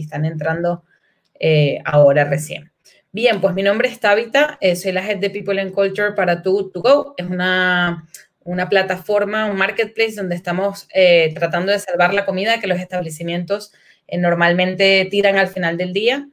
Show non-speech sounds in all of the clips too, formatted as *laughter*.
están entrando eh, ahora recién. Bien, pues mi nombre es Tabitha, eh, soy la Head de People and Culture para Too to Go. Es una, una plataforma, un marketplace donde estamos eh, tratando de salvar la comida que los establecimientos normalmente tiran al final del día.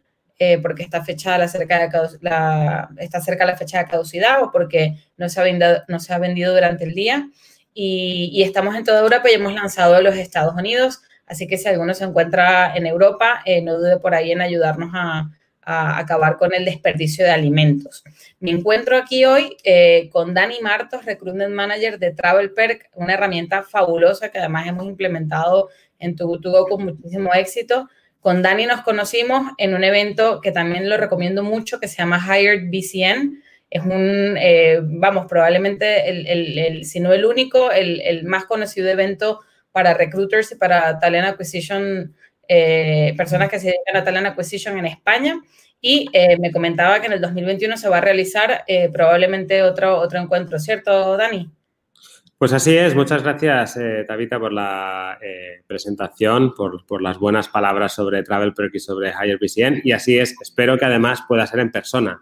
porque está, fechada la cerca de la, está cerca la fecha de caducidad o porque no se ha vendido, no se ha vendido durante el día. Y, estamos en toda Europa y hemos lanzado a los Estados Unidos. Así que si alguno se encuentra en Europa, eh, no dude por ahí en ayudarnos a, acabar con el desperdicio de alimentos. Me encuentro aquí hoy eh, con Dani Martos, Recruitment Manager de Travel Perk, una herramienta fabulosa que además hemos implementado en Tugo con muchísimo éxito. Con Dani nos conocimos en un evento que también lo recomiendo mucho, que se llama Hired BCN. Es un, eh, vamos, probablemente, el, si no el único, el más conocido evento para recruiters y para talent acquisition, eh, personas que se dedican a talent acquisition en España. Y eh, me comentaba que en el 2021 se va a realizar eh, probablemente otro, otro encuentro, ¿cierto, Dani? Pues así es. Muchas gracias, Tabita, por la presentación, por, por, las buenas palabras sobre Travel Perk y sobre Higher BCN. Y así es. Espero que además pueda ser en persona.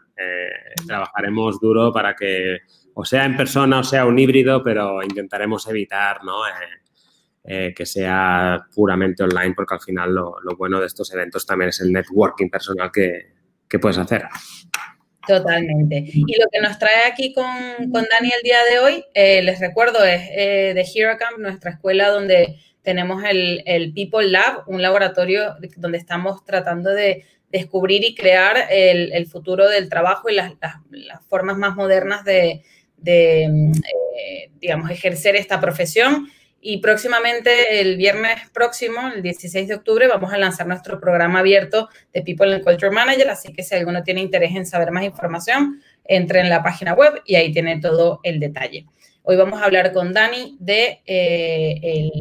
trabajaremos duro para que o sea en persona o sea un híbrido, pero intentaremos evitar ¿no? Eh, que sea puramente online, porque al final lo, bueno de estos eventos también es el networking personal que, que puedes hacer. Totalmente. Y lo que nos trae aquí con, con Dani el día de hoy, eh, les recuerdo, es eh, de Hero Camp, nuestra escuela donde tenemos el, el, People Lab, un laboratorio donde estamos tratando de descubrir y crear el, el futuro del trabajo y las, las, formas más modernas de, de digamos, ejercer esta profesión. Y próximamente, el viernes próximo, el 16 de octubre, vamos a lanzar nuestro programa abierto de People and Culture Manager. Así que si alguno tiene interés en saber más información, entre en la página web y ahí tiene todo el detalle. Hoy vamos a hablar con Dani de eh,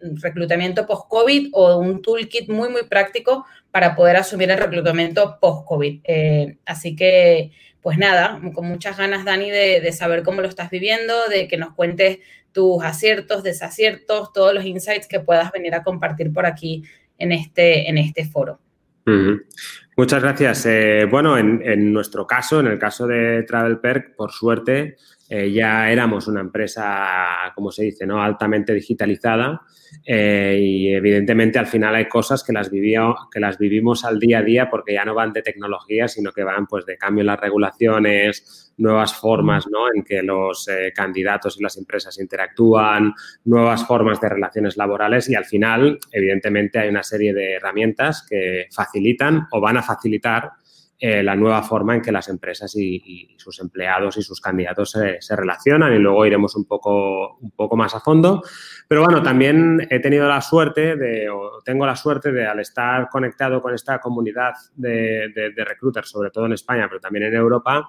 el reclutamiento post-COVID o un toolkit muy, muy práctico para poder asumir el reclutamiento post-COVID. Eh, así que, pues nada, con muchas ganas, Dani, de, saber cómo lo estás viviendo, de que nos cuentes tus aciertos, desaciertos, todos los insights que puedas venir a compartir por aquí en este, en este foro. Muchas gracias. Eh, bueno, en, nuestro caso, en el caso de Travel Perk, por suerte, eh, ya éramos una empresa, como se dice, ¿no? altamente digitalizada eh, y evidentemente al final hay cosas que las, que las vivimos al día a día porque ya no van de tecnología, sino que van pues de cambio en las regulaciones, nuevas formas ¿no? en que los candidatos y las empresas interactúan, nuevas formas de relaciones laborales y al final, evidentemente, hay una serie de herramientas que facilitan o van a facilitar eh, la nueva forma en que las empresas y, sus empleados y sus candidatos se, relacionan y luego iremos un poco, un poco más a fondo. Pero bueno, también he tenido la suerte de, o tengo la suerte de, al estar conectado con esta comunidad de, de, recruiters, sobre todo en España, pero también en Europa,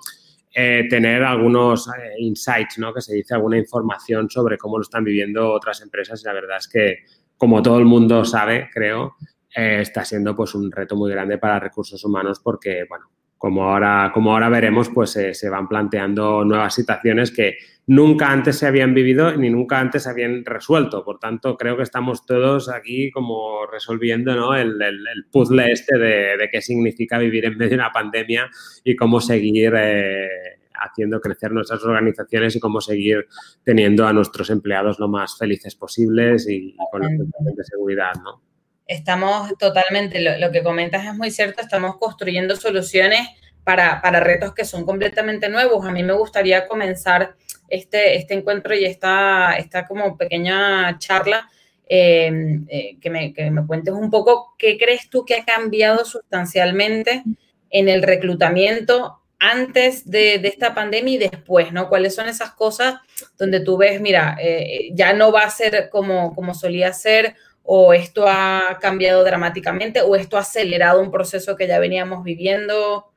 eh, tener algunos eh, insights, ¿no? Que se dice alguna información sobre cómo lo están viviendo otras empresas y la verdad es que, como todo el mundo sabe, creo, eh, está siendo pues un reto muy grande para recursos humanos porque, bueno, como ahora, como ahora veremos, pues se van planteando nuevas situaciones que nunca antes se habían vivido ni nunca antes se habían resuelto. Por tanto, creo que estamos todos aquí como resolviendo ¿no? el, el, puzzle este de, de, qué significa vivir en medio de una pandemia y cómo seguir eh, haciendo crecer nuestras organizaciones y cómo seguir teniendo a nuestros empleados lo más felices posibles y, y con la de seguridad, ¿no? Estamos totalmente, lo, que comentas es muy cierto, estamos construyendo soluciones para, para, retos que son completamente nuevos. A mí me gustaría comenzar este, este encuentro y esta, esta como pequeña charla, em, eh, que, me, que me cuentes un poco qué crees tú que ha cambiado sustancialmente en el reclutamiento antes de, de, esta pandemia y después, ¿no? ¿Cuáles son esas cosas donde tú ves, mira, eh, ya no va a ser como, como solía ser o esto ha cambiado dramáticamente o esto ha acelerado un proceso que ya veníamos viviendo?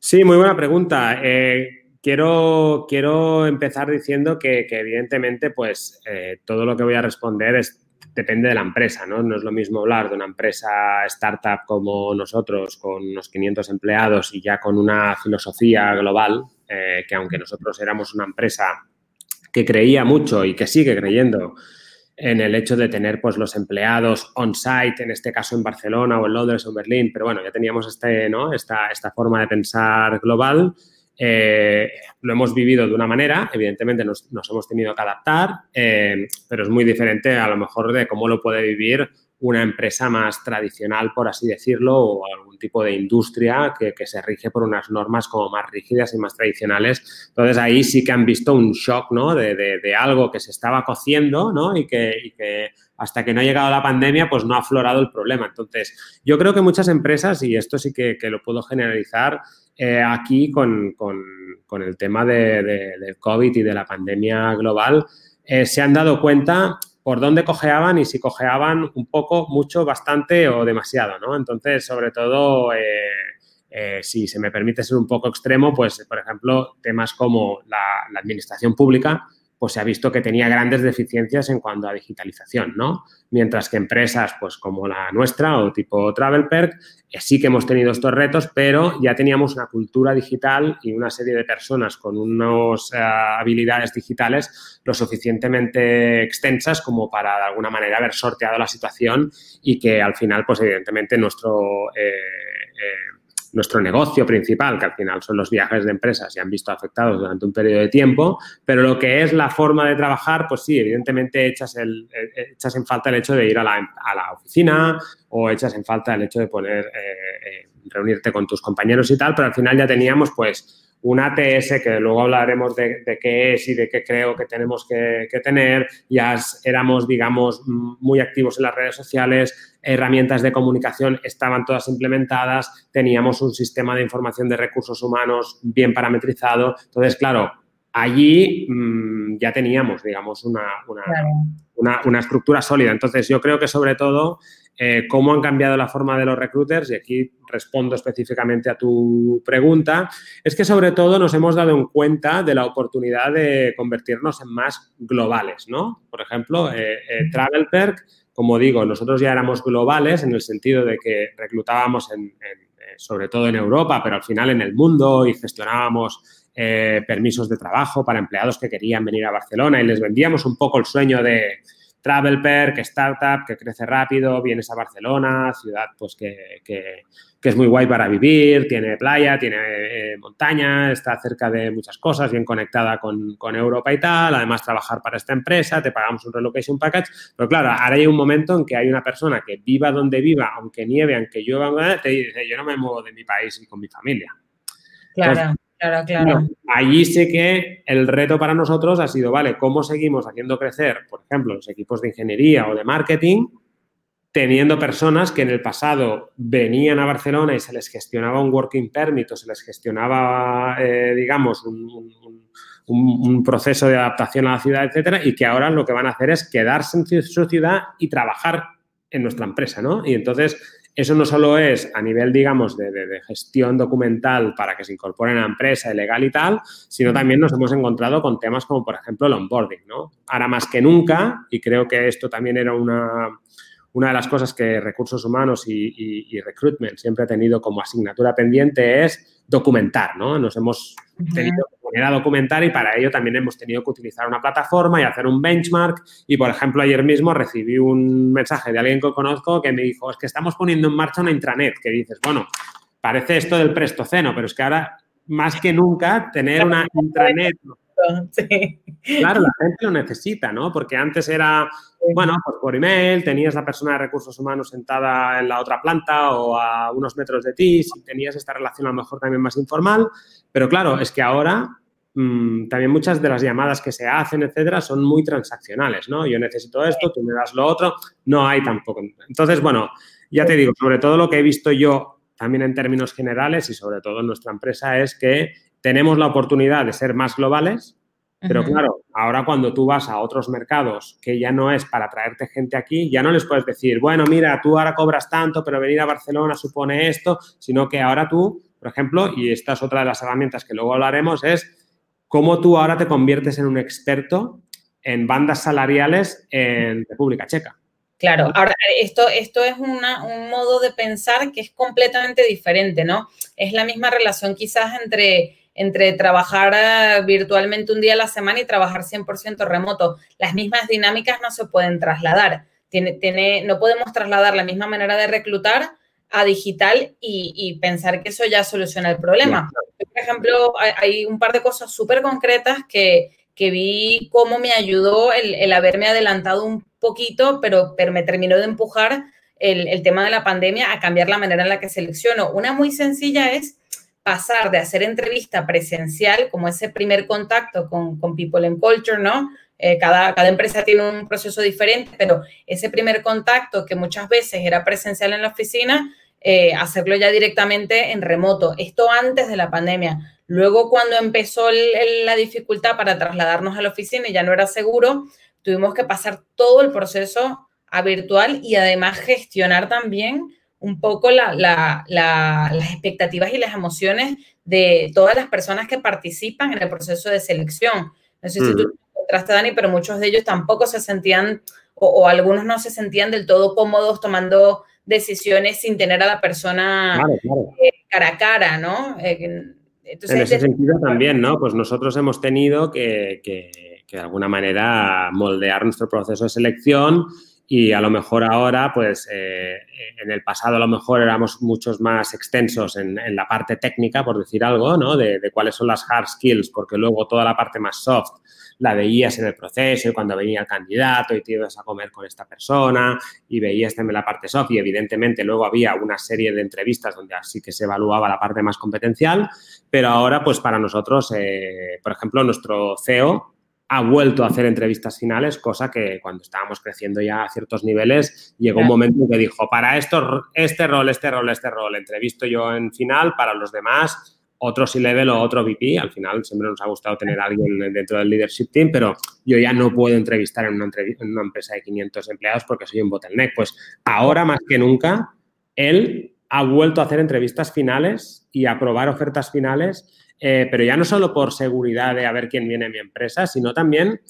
Sí, muy buena pregunta. Eh, quiero, quiero empezar diciendo que, evidentemente pues eh, todo lo que voy a responder es, depende de la empresa, ¿no? No es lo mismo hablar de una empresa startup como nosotros con unos 500 empleados y ya con una filosofía global, eh, que aunque nosotros éramos una empresa que creía mucho y que sigue creyendo en el hecho de tener pues los empleados on-site, en este caso en Barcelona o en Londres o en Berlín, pero bueno, ya teníamos este, ¿no? esta, esta forma de pensar global. Eh, lo hemos vivido de una manera, evidentemente nos, hemos tenido que adaptar, eh, pero es muy diferente a lo mejor de cómo lo puede vivir una empresa más tradicional, por así decirlo, o tipo de industria que, se rige por unas normas como más rígidas y más tradicionales. Entonces, ahí sí que han visto un shock, ¿no? De, algo que se estaba cociendo, ¿no? Y que, hasta que no ha llegado la pandemia, pues no ha aflorado el problema. Entonces, yo creo que muchas empresas, y esto sí que, lo puedo generalizar, eh, aquí con, el tema de, del COVID y de la pandemia global, eh, se han dado cuenta por dónde cojeaban y si cojeaban un poco, mucho, bastante o demasiado, ¿no? Entonces, sobre todo, eh, eh, si se me permite ser un poco extremo, pues, por ejemplo, temas como la, la administración pública, pues se ha visto que tenía grandes deficiencias en cuanto a digitalización, ¿no? Mientras que empresas, pues como la nuestra o tipo TravelPerk, eh, sí que hemos tenido estos retos, pero ya teníamos una cultura digital y una serie de personas con unas eh, habilidades digitales lo suficientemente extensas como para de alguna manera haber sorteado la situación y que al final, pues evidentemente nuestro... Eh, nuestro negocio principal, que al final son los viajes de empresas, se han visto afectados durante un periodo de tiempo, pero lo que es la forma de trabajar, pues sí, evidentemente echas, el, eh, echas en falta el hecho de ir a la, a la oficina o echas en falta el hecho de poner, eh, eh, reunirte con tus compañeros y tal, pero al final ya teníamos pues un ATS, que luego hablaremos de, qué es y de qué creo que tenemos que, tener. Ya éramos, digamos, muy activos en las redes sociales, herramientas de comunicación estaban todas implementadas, teníamos un sistema de información de recursos humanos bien parametrizado. Entonces, claro, allí mm, ya teníamos, digamos, una, una, una, estructura sólida. Entonces, yo creo que sobre todo eh, cómo han cambiado la forma de los recruiters, y aquí respondo específicamente a tu pregunta, es que sobre todo nos hemos dado en cuenta de la oportunidad de convertirnos en más globales, ¿no? Por ejemplo, eh, eh TravelPerk, como digo, nosotros ya éramos globales en el sentido de que reclutábamos sobre todo en Europa, pero al final en el mundo y gestionábamos eh, permisos de trabajo para empleados que querían venir a Barcelona y les vendíamos un poco el sueño de Travel Perk, startup que crece rápido, vienes a Barcelona, ciudad pues que, es muy guay para vivir, tiene playa, tiene eh, montaña, está cerca de muchas cosas, bien conectada con, Europa y tal, además trabajar para esta empresa, te pagamos un relocation package, pero claro, ahora hay un momento en que hay una persona que viva donde viva, aunque nieve, aunque llueva, te dice, yo no me muevo de mi país y con mi familia. Claro. Claro, claro. allí sé que el reto para nosotros ha sido, vale, ¿cómo seguimos haciendo crecer, por ejemplo, los equipos de ingeniería o de marketing, teniendo personas que en el pasado venían a Barcelona y se les gestionaba un working permit o se les gestionaba, eh, digamos, un, un, proceso de adaptación a la ciudad, etcétera, y que ahora lo que van a hacer es quedarse en su ciudad y trabajar en nuestra empresa, ¿no? Y entonces eso no solo es a nivel, digamos, de, gestión documental para que se incorporen a la empresa, legal y tal, sino también nos hemos encontrado con temas como, por ejemplo, el onboarding, ¿no? Ahora más que nunca, y creo que esto también era una, una de las cosas que recursos humanos y, recruitment siempre ha tenido como asignatura pendiente es documentar, ¿no? Nos hemos tenido que poner a documentar y para ello también hemos tenido que utilizar una plataforma y hacer un benchmark. Y, por ejemplo, ayer mismo recibí un mensaje de alguien que conozco que me dijo, es que estamos poniendo en marcha una intranet, que dices, bueno, parece esto del prestoceno, pero es que ahora, más que nunca, tener una *laughs* intranet Claro, la gente lo necesita, ¿no? Porque antes era, bueno, pues por email, tenías la persona de recursos humanos sentada en la otra planta o a unos metros de ti, si tenías esta relación a lo mejor también más informal, pero claro, es que ahora mm, también muchas de las llamadas que se hacen, etcétera, son muy transaccionales, ¿no? Yo necesito esto, tú me das lo otro, no hay tampoco. Entonces, bueno, ya te digo, sobre todo lo que he visto yo también en términos generales y sobre todo en nuestra empresa es que tenemos la oportunidad de ser más globales, pero claro, ahora cuando tú vas a otros mercados que ya no es para traerte gente aquí, ya no les puedes decir, bueno, mira, tú ahora cobras tanto, pero venir a Barcelona supone esto, sino que ahora tú, por ejemplo, y esta es otra de las herramientas que luego hablaremos, es cómo tú ahora te conviertes en un experto en bandas salariales en República Checa. Claro, ahora esto, esto es un modo de pensar que es completamente diferente, ¿no? Es la misma relación quizás entre entre trabajar eh, virtualmente un día a la semana y trabajar 100% remoto. Las mismas dinámicas no se pueden trasladar. Tiene, tiene, no podemos trasladar la misma manera de reclutar a digital y, pensar que eso ya soluciona el problema. Por ejemplo, hay, un par de cosas súper concretas que, que, vi cómo me ayudó el, el, haberme adelantado un poquito, pero, pero me terminó de empujar el, el, tema de la pandemia a cambiar la manera en la que selecciono. Una muy sencilla es pasar de hacer entrevista presencial, como ese primer contacto con, con People and Culture, ¿no? Eh, cada, cada empresa tiene un proceso diferente, pero ese primer contacto que muchas veces era presencial en la oficina, eh, hacerlo ya directamente en remoto. Esto antes de la pandemia. Luego, cuando empezó la dificultad para trasladarnos a la oficina y ya no era seguro, tuvimos que pasar todo el proceso a virtual y además gestionar también un poco las expectativas y las emociones de todas las personas que participan en el proceso de selección. No sé si tú mm. encontraste, Dani, pero muchos de ellos tampoco se sentían, o, algunos no se sentían del todo cómodos tomando decisiones sin tener a la persona eh, cara a cara, ¿no? Eh, en ese sentido también, ¿no? Pues nosotros hemos tenido que, que, que de alguna manera moldear nuestro proceso de selección y a lo mejor ahora, pues eh, en el pasado a lo mejor éramos muchos más extensos en, la parte técnica, por decir algo, ¿no? De, cuáles son las hard skills, porque luego toda la parte más soft la veías en el proceso y cuando venía el candidato y te ibas a comer con esta persona y veías también la parte soft y evidentemente luego había una serie de entrevistas donde así que se evaluaba la parte más competencial, pero ahora pues para nosotros, eh, por ejemplo, nuestro CEO ha vuelto a hacer entrevistas finales, cosa que cuando estábamos creciendo ya a ciertos niveles, llegó un momento en que dijo, para esto, este rol, este rol, este rol, entrevisto yo en final, para los demás, otro C-Level o otro VP. Al final siempre nos ha gustado tener a alguien dentro del leadership team, pero yo ya no puedo entrevistar en una, en una empresa de 500 empleados porque soy un bottleneck. Pues ahora más que nunca, él ha vuelto a hacer entrevistas finales y a probar ofertas finales eh, pero ya no solo por seguridad de a ver quién viene a mi empresa, sino también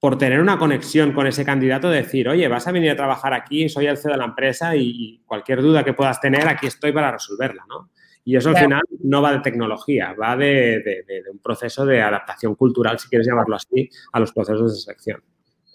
por tener una conexión con ese candidato, decir, oye, vas a venir a trabajar aquí, soy el CEO de la empresa y cualquier duda que puedas tener, aquí estoy para resolverla, ¿no? Y eso al final no va de tecnología, va de, un proceso de adaptación cultural, si quieres llamarlo así, a los procesos de selección.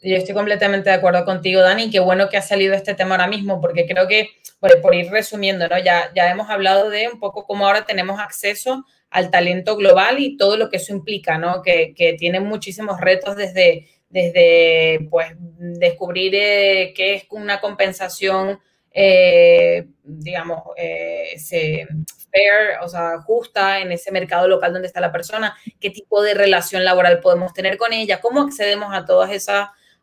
Yo estoy completamente de acuerdo contigo, Dani. Qué bueno que ha salido este tema ahora mismo, porque creo que, por, por ir resumiendo, ¿no? ya, ya hemos hablado de un poco cómo ahora tenemos acceso al talento global y todo lo que eso implica, ¿no? Que, que tiene muchísimos retos desde, desde pues, descubrir eh, qué es una compensación, eh, digamos, eh, fair, o sea, justa en ese mercado local donde está la persona, qué tipo de relación laboral podemos tener con ella, cómo accedemos a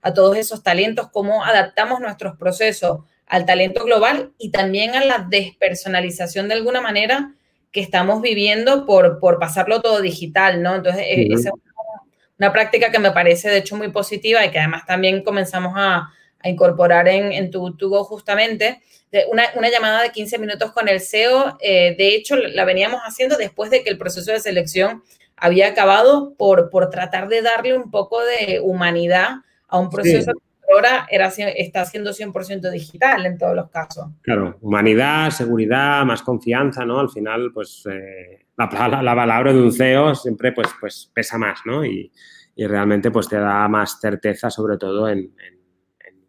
a todos esos talentos, cómo adaptamos nuestros procesos al talento global y también a la despersonalización de alguna manera que estamos viviendo por, por pasarlo todo digital, ¿no? Entonces, eh, esa es una, práctica que me parece, de hecho, muy positiva y que además también comenzamos a, a incorporar en, en tu, Go justamente. una, una, llamada de 15 minutos con el CEO, eh, de hecho, la veníamos haciendo después de que el proceso de selección había acabado por, por tratar de darle un poco de humanidad a un proceso ahora era, está siendo 100% digital en todos los casos. Claro, humanidad, seguridad, más confianza, ¿no? Al final, pues eh, la, la, palabra de un CEO siempre pues, pues pesa más, ¿no? Y, y realmente pues te da más certeza, sobre todo en, en,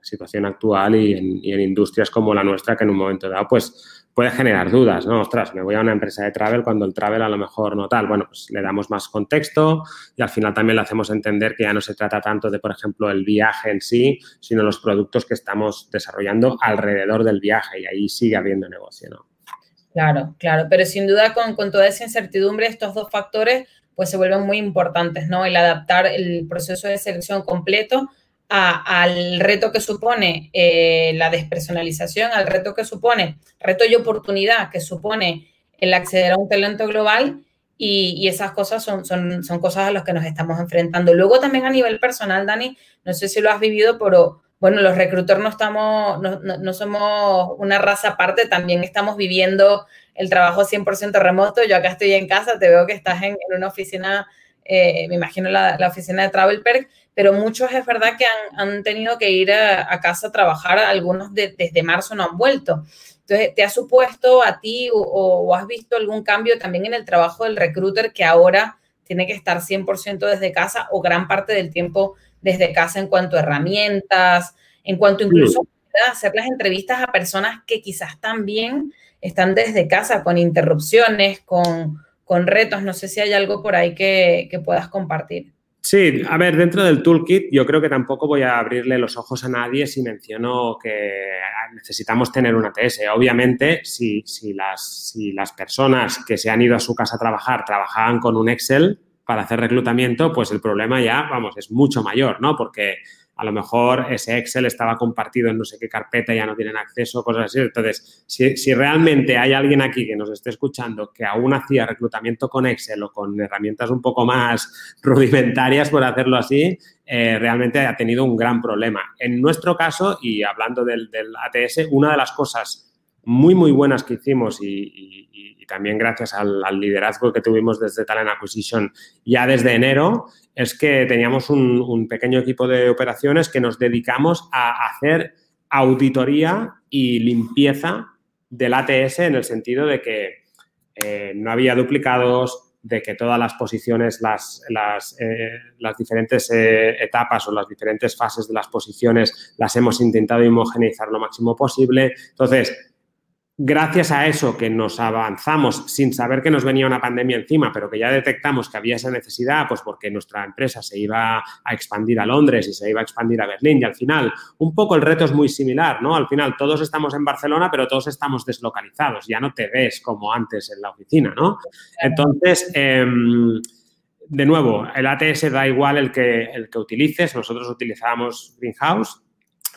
situación actual y en, y en, industrias como la nuestra, que en un momento dado pues puede generar dudas, ¿no? Ostras, me voy a una empresa de travel cuando el travel a lo mejor no tal. Bueno, pues le damos más contexto y al final también le hacemos entender que ya no se trata tanto de, por ejemplo, el viaje en sí, sino los productos que estamos desarrollando alrededor del viaje y ahí sigue habiendo negocio, ¿no? Claro, claro, pero sin duda con, con toda esa incertidumbre, estos dos factores pues se vuelven muy importantes, ¿no? El adaptar el proceso de selección completo al reto que supone eh, la despersonalización, al reto que supone, reto y oportunidad que supone el acceder a un talento global y, esas cosas son, son, son, cosas a las que nos estamos enfrentando. Luego también a nivel personal, Dani, no sé si lo has vivido, pero bueno, los recruiters no, estamos, no, no, somos una raza aparte, también estamos viviendo el trabajo 100% remoto. Yo acá estoy en casa, te veo que estás en, en una oficina me imagino la, oficina de Travel Perk, pero muchos es verdad que han, tenido que ir a, casa a trabajar, algunos desde marzo no han vuelto. Entonces, ¿te ha supuesto a ti o, has visto algún cambio también en el trabajo del recruiter que ahora tiene que estar 100% desde casa o gran parte del tiempo desde casa en cuanto a herramientas, en cuanto incluso a hacer las entrevistas a personas que quizás también están desde casa con interrupciones, con, con retos. No sé si hay algo por ahí que, puedas compartir. Sí, a ver, dentro del toolkit yo creo que tampoco voy a abrirle los ojos a nadie si menciono que necesitamos tener un ATS. Obviamente, si, si, las, si las personas que se han ido a su casa a trabajar trabajaban con un Excel para hacer reclutamiento, pues el problema ya, vamos, es mucho mayor, ¿no? Porque a lo mejor ese Excel estaba compartido en no sé qué carpeta, ya no tienen acceso, cosas así. Entonces, si, realmente hay alguien aquí que nos esté escuchando que aún hacía reclutamiento con Excel o con herramientas un poco más *laughs* rudimentarias, por hacerlo así, eh, realmente ha tenido un gran problema. En nuestro caso, y hablando del, ATS, una de las cosas muy, muy buenas que hicimos y, también gracias al, liderazgo que tuvimos desde Talent Acquisition ya desde enero, es que teníamos un, pequeño equipo de operaciones que nos dedicamos a hacer auditoría y limpieza del ATS en el sentido de que eh, no había duplicados, de que todas las posiciones, las, las, eh, diferentes eh, etapas o las diferentes fases de las posiciones las hemos intentado homogeneizar lo máximo posible. Entonces, gracias a eso que nos avanzamos sin saber que nos venía una pandemia encima, pero que ya detectamos que había esa necesidad, pues porque nuestra empresa se iba a expandir a Londres y se iba a expandir a Berlín y al final un poco el reto es muy similar, ¿no? Al final todos estamos en Barcelona, pero todos estamos deslocalizados, ya no te ves como antes en la oficina, ¿no? Entonces, em, de nuevo, el ATS da igual el que, el que utilices, nosotros utilizábamos Greenhouse,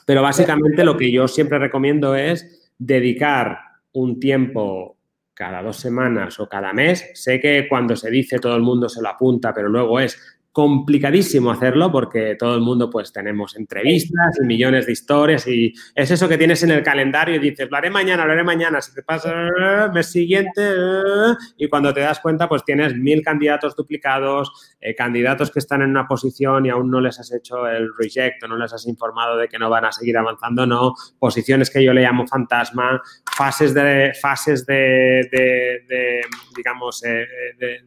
pero básicamente lo que yo siempre recomiendo es dedicar un tiempo cada dos semanas o cada mes. Sé que cuando se dice todo el mundo se lo apunta, pero luego es complicadísimo hacerlo porque todo el mundo pues tenemos entrevistas y millones de historias y es eso que tienes en el calendario y dices, lo haré mañana, lo haré mañana, si te pasa el mes siguiente y cuando te das cuenta pues tienes mil candidatos duplicados, eh, candidatos que están en una posición y aún no les has hecho el reject o no les has informado de que no van a seguir avanzando, no, posiciones que yo le llamo fantasma, fases de, fases de, digamos, eh,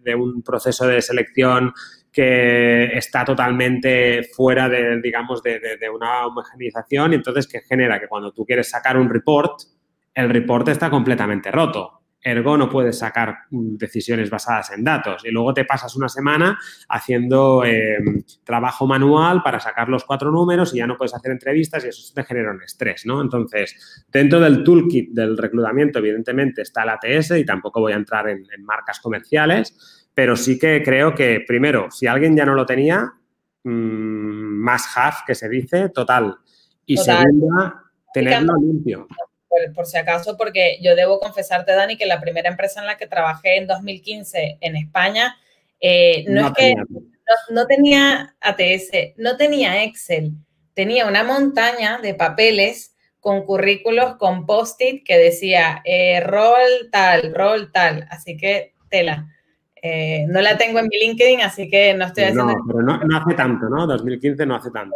de un proceso de selección que está totalmente fuera de, digamos, de, una homogenización y entonces que genera que cuando tú quieres sacar un report, el report está completamente roto. Ergo, no puedes sacar mm, decisiones basadas en datos. Y luego te pasas una semana haciendo em, trabajo manual para sacar los cuatro números y ya no puedes hacer entrevistas y eso te genera un estrés, ¿no? Entonces, dentro del toolkit del reclutamiento, evidentemente, está el ATS y tampoco voy a entrar en marcas comerciales, pero sí que creo que, primero, si alguien ya no lo tenía, mmm, más have, que se dice, total. Y segunda, tenerlo limpio. Por, si acaso, porque yo debo confesarte, Dani, que la primera empresa en la que trabajé en 2015 en España, eh, no, es que no, tenía ATS, no tenía Excel, tenía una montaña de papeles con currículos, con post-it que decía eh, rol tal, rol tal. Así que tela. Eh, no la tengo en mi LinkedIn, así que no estoy haciendo... No, pero no, hace tanto, ¿no? 2015 no hace tanto.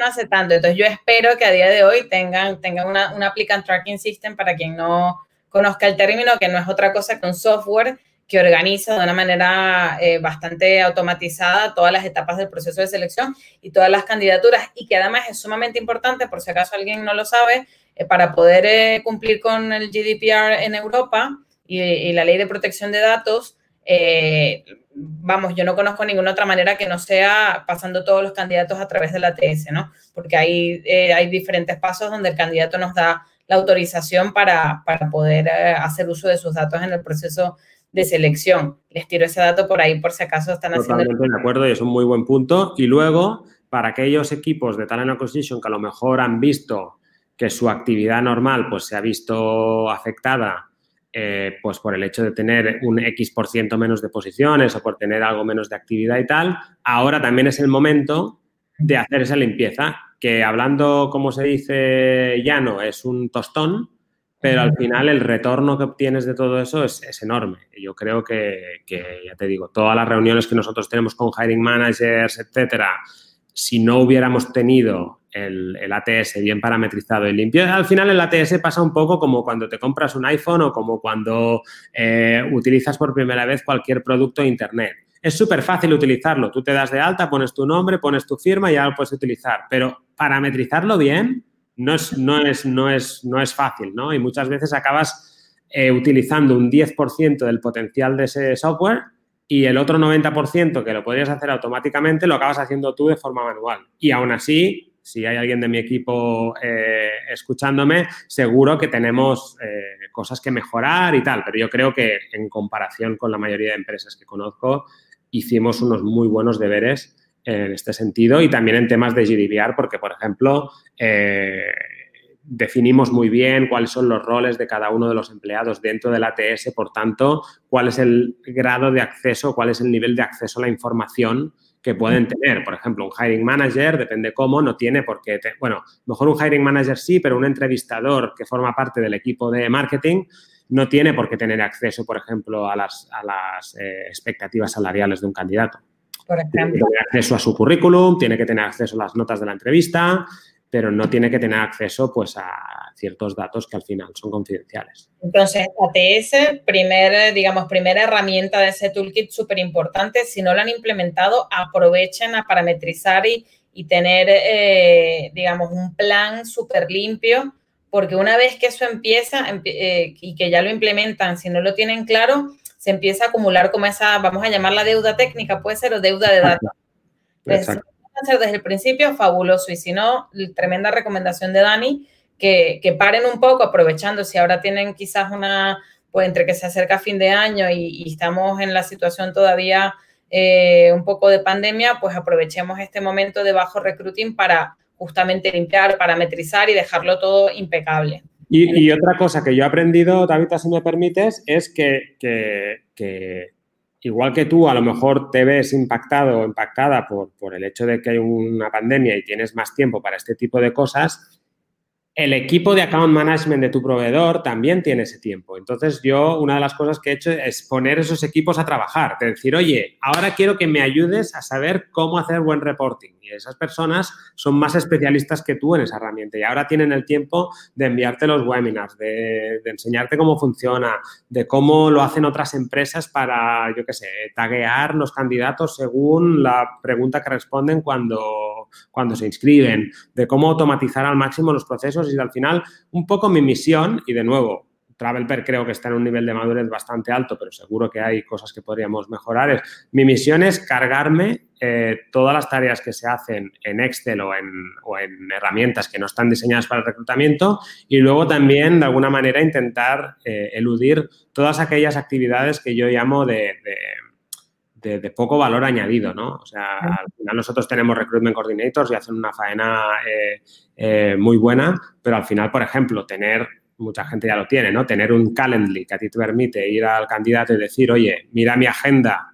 No hace tanto. Entonces yo espero que a día de hoy tengan, tengan una, un applicant tracking system para quien no conozca el término, que no es otra cosa que un software que organiza de una manera eh, bastante automatizada todas las etapas del proceso de selección y todas las candidaturas y que además es sumamente importante, por si acaso alguien no lo sabe, eh, para poder cumplir con el GDPR en Europa y, y la ley de protección de datos, eh, vamos, yo no conozco ninguna otra manera que no sea pasando todos los candidatos a través de la ATS, ¿no? Porque hay, eh, hay diferentes pasos donde el candidato nos da la autorización para, para poder eh, hacer uso de sus datos en el proceso de selección. Les tiro ese dato por ahí por si acaso están Totalmente haciendo... de acuerdo y es un muy buen punto. Y luego, para aquellos equipos de Talent Acquisition que a lo mejor han visto que su actividad normal pues se ha visto afectada eh, pues por el hecho de tener un X por ciento menos de posiciones o por tener algo menos de actividad y tal, ahora también es el momento de hacer esa limpieza, que hablando, como se dice llano, es un tostón, pero al final el retorno que obtienes de todo eso es, enorme. Yo creo que, ya te digo, todas las reuniones que nosotros tenemos con hiring managers, etcétera, si no hubiéramos tenido el, ATS bien parametrizado y limpio, al final el ATS pasa un poco como cuando te compras un iPhone o como cuando eh, utilizas por primera vez cualquier producto de Internet. Es súper fácil utilizarlo. Tú te das de alta, pones tu nombre, pones tu firma y ya lo puedes utilizar. Pero parametrizarlo bien no es, no es, no es, no es fácil, ¿no? Y muchas veces acabas eh, utilizando un 10% del potencial de ese software y el otro 90% que lo podrías hacer automáticamente lo acabas haciendo tú de forma manual. Y aún así, si hay alguien de mi equipo eh, escuchándome, seguro que tenemos eh, cosas que mejorar y tal, pero yo creo que en comparación con la mayoría de empresas que conozco, hicimos unos muy buenos deberes en este sentido y también en temas de GDPR, porque, por ejemplo, eh, definimos muy bien cuáles son los roles de cada uno de los empleados dentro del ATS, por tanto, cuál es el grado de acceso, cuál es el nivel de acceso a la información que pueden tener. Por ejemplo, un hiring manager, depende cómo, no tiene por qué, bueno, mejor un hiring manager sí, pero un entrevistador que forma parte del equipo de marketing no tiene por qué tener acceso, por ejemplo, a las, a las eh, expectativas salariales de un candidato. Por ejemplo. Tiene que tener acceso a su currículum, tiene que tener acceso a las notas de la entrevista, pero no tiene que tener acceso pues, a ciertos datos que al final son confidenciales. Entonces, ATS, primer, digamos, primera herramienta de ese toolkit súper importante. Si no lo han implementado, aprovechen a parametrizar y, y tener, eh, digamos, un plan súper limpio, porque una vez que eso empieza eh, y que ya lo implementan, si no lo tienen claro, se empieza a acumular como esa, vamos a llamarla deuda técnica, puede ser o deuda de datos. Entonces, hacer desde el principio, fabuloso. Y si no, tremenda recomendación de Dani, que, que, paren un poco, aprovechando si ahora tienen quizás una, pues entre que se acerca fin de año y, estamos en la situación todavía eh, un poco de pandemia, pues aprovechemos este momento de bajo recruiting para justamente limpiar, parametrizar y dejarlo todo impecable. Y, otra cosa que yo he aprendido, David, si me permites, es que, igual que tú a lo mejor te ves impactado o impactada por, por el hecho de que hay una pandemia y tienes más tiempo para este tipo de cosas, el equipo de account management de tu proveedor también tiene ese tiempo. Entonces, yo una de las cosas que he hecho es poner esos equipos a trabajar, de decir, oye, ahora quiero que me ayudes a saber cómo hacer buen reporting. Y esas personas son más especialistas que tú en esa herramienta. Y ahora tienen el tiempo de enviarte los webinars, de, enseñarte cómo funciona, de cómo lo hacen otras empresas para, yo qué sé, taguear los candidatos según la pregunta que responden cuando, cuando se inscriben, de cómo automatizar al máximo los procesos. Y al final un poco mi misión, y de nuevo, TravelPer creo que está en un nivel de madurez bastante alto, pero seguro que hay cosas que podríamos mejorar. Mi misión es cargarme eh, todas las tareas que se hacen en Excel o en, o en, herramientas que no están diseñadas para el reclutamiento y luego también, de alguna manera, intentar eh, eludir todas aquellas actividades que yo llamo de de, poco valor añadido, ¿no? O sea, al final nosotros tenemos recruitment coordinators y hacen una faena eh, eh, muy buena, pero al final, por ejemplo, tener, mucha gente ya lo tiene, ¿no? Tener un Calendly que a ti te permite ir al candidato y decir, oye, mira mi agenda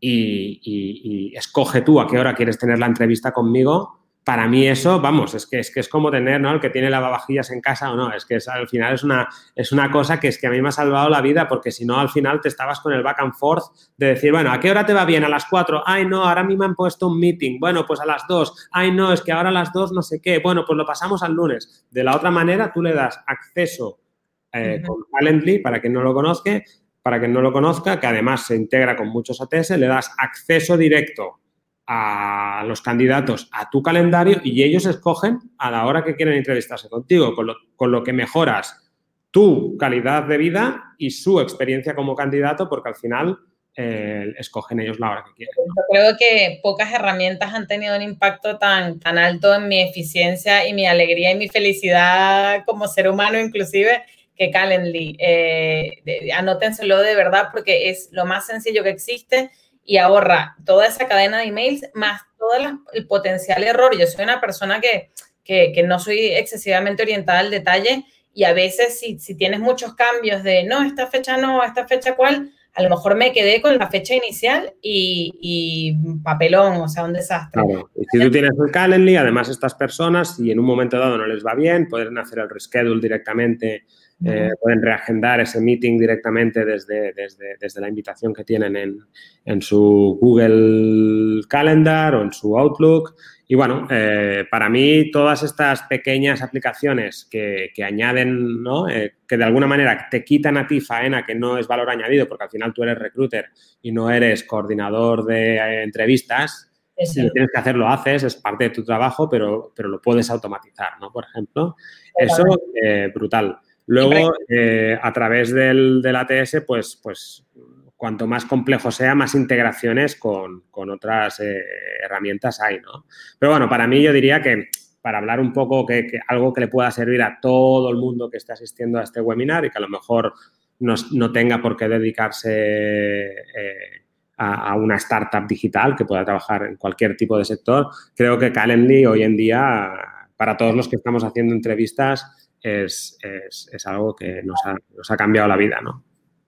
y escoge tú a qué hora quieres tener la entrevista conmigo, para mí eso, vamos, es que es, que es como tener, ¿no? El que tiene lavavajillas en casa o no. Es que al final es una, es una cosa que es que a mí me ha salvado la vida porque si no, al final te estabas con el back and forth de decir, bueno, ¿a qué hora te va bien? A las 4. Ay, no, ahora a mí me han puesto un meeting. Bueno, pues a las 2. Ay, no, es que ahora a las 2 no sé qué. Bueno, pues lo pasamos al lunes. De la otra manera, tú le das acceso eh, con Calendly, para quien no lo conozca, para quien no lo conozca, que además se integra con muchos ATS, le das acceso directo a los candidatos a tu calendario y ellos escogen a la hora que quieren entrevistarse contigo, con lo, con lo que mejoras tu calidad de vida y su experiencia como candidato, porque al final eh, escogen ellos la hora que quieren. Creo que pocas herramientas han tenido un impacto tan, tan alto en mi eficiencia y mi alegría y mi felicidad como ser humano inclusive que Calendly. Eh, anótenselo de verdad porque es lo más sencillo que existe y ahorra toda esa cadena de emails más todo el potencial error. Yo soy una persona que, que, no soy excesivamente orientada al detalle y a veces si, si, tienes muchos cambios de no, esta fecha no, esta fecha cuál, a lo mejor me quedé con la fecha inicial y, papelón, o sea, un desastre. Si tú tienes el Calendly, además estas personas, si en un momento dado no les va bien, pueden hacer el reschedule directamente eh, pueden reagendar ese meeting directamente desde, desde, la invitación que tienen en, en, su Google Calendar o en su Outlook. Y bueno, eh, para mí todas estas pequeñas aplicaciones que, que añaden, ¿no? Eh, que de alguna manera te quitan a ti faena que no es valor añadido, porque al final tú eres recruiter y no eres coordinador de entrevistas, si lo tienes que hacer, lo haces, es parte de tu trabajo, pero, pero lo puedes automatizar, ¿no? Por ejemplo, eso, brutal. Luego, eh, a través del, ATS, pues, pues cuanto más complejo sea, más integraciones con, otras eh, herramientas hay, ¿no? Pero bueno, para mí yo diría que para hablar un poco que, algo que le pueda servir a todo el mundo que esté asistiendo a este webinar y que a lo mejor no, tenga por qué dedicarse eh, a, a, una startup digital que pueda trabajar en cualquier tipo de sector, creo que Calendly hoy en día, para todos los que estamos haciendo entrevistas, es, algo que nos ha, cambiado la vida, ¿no?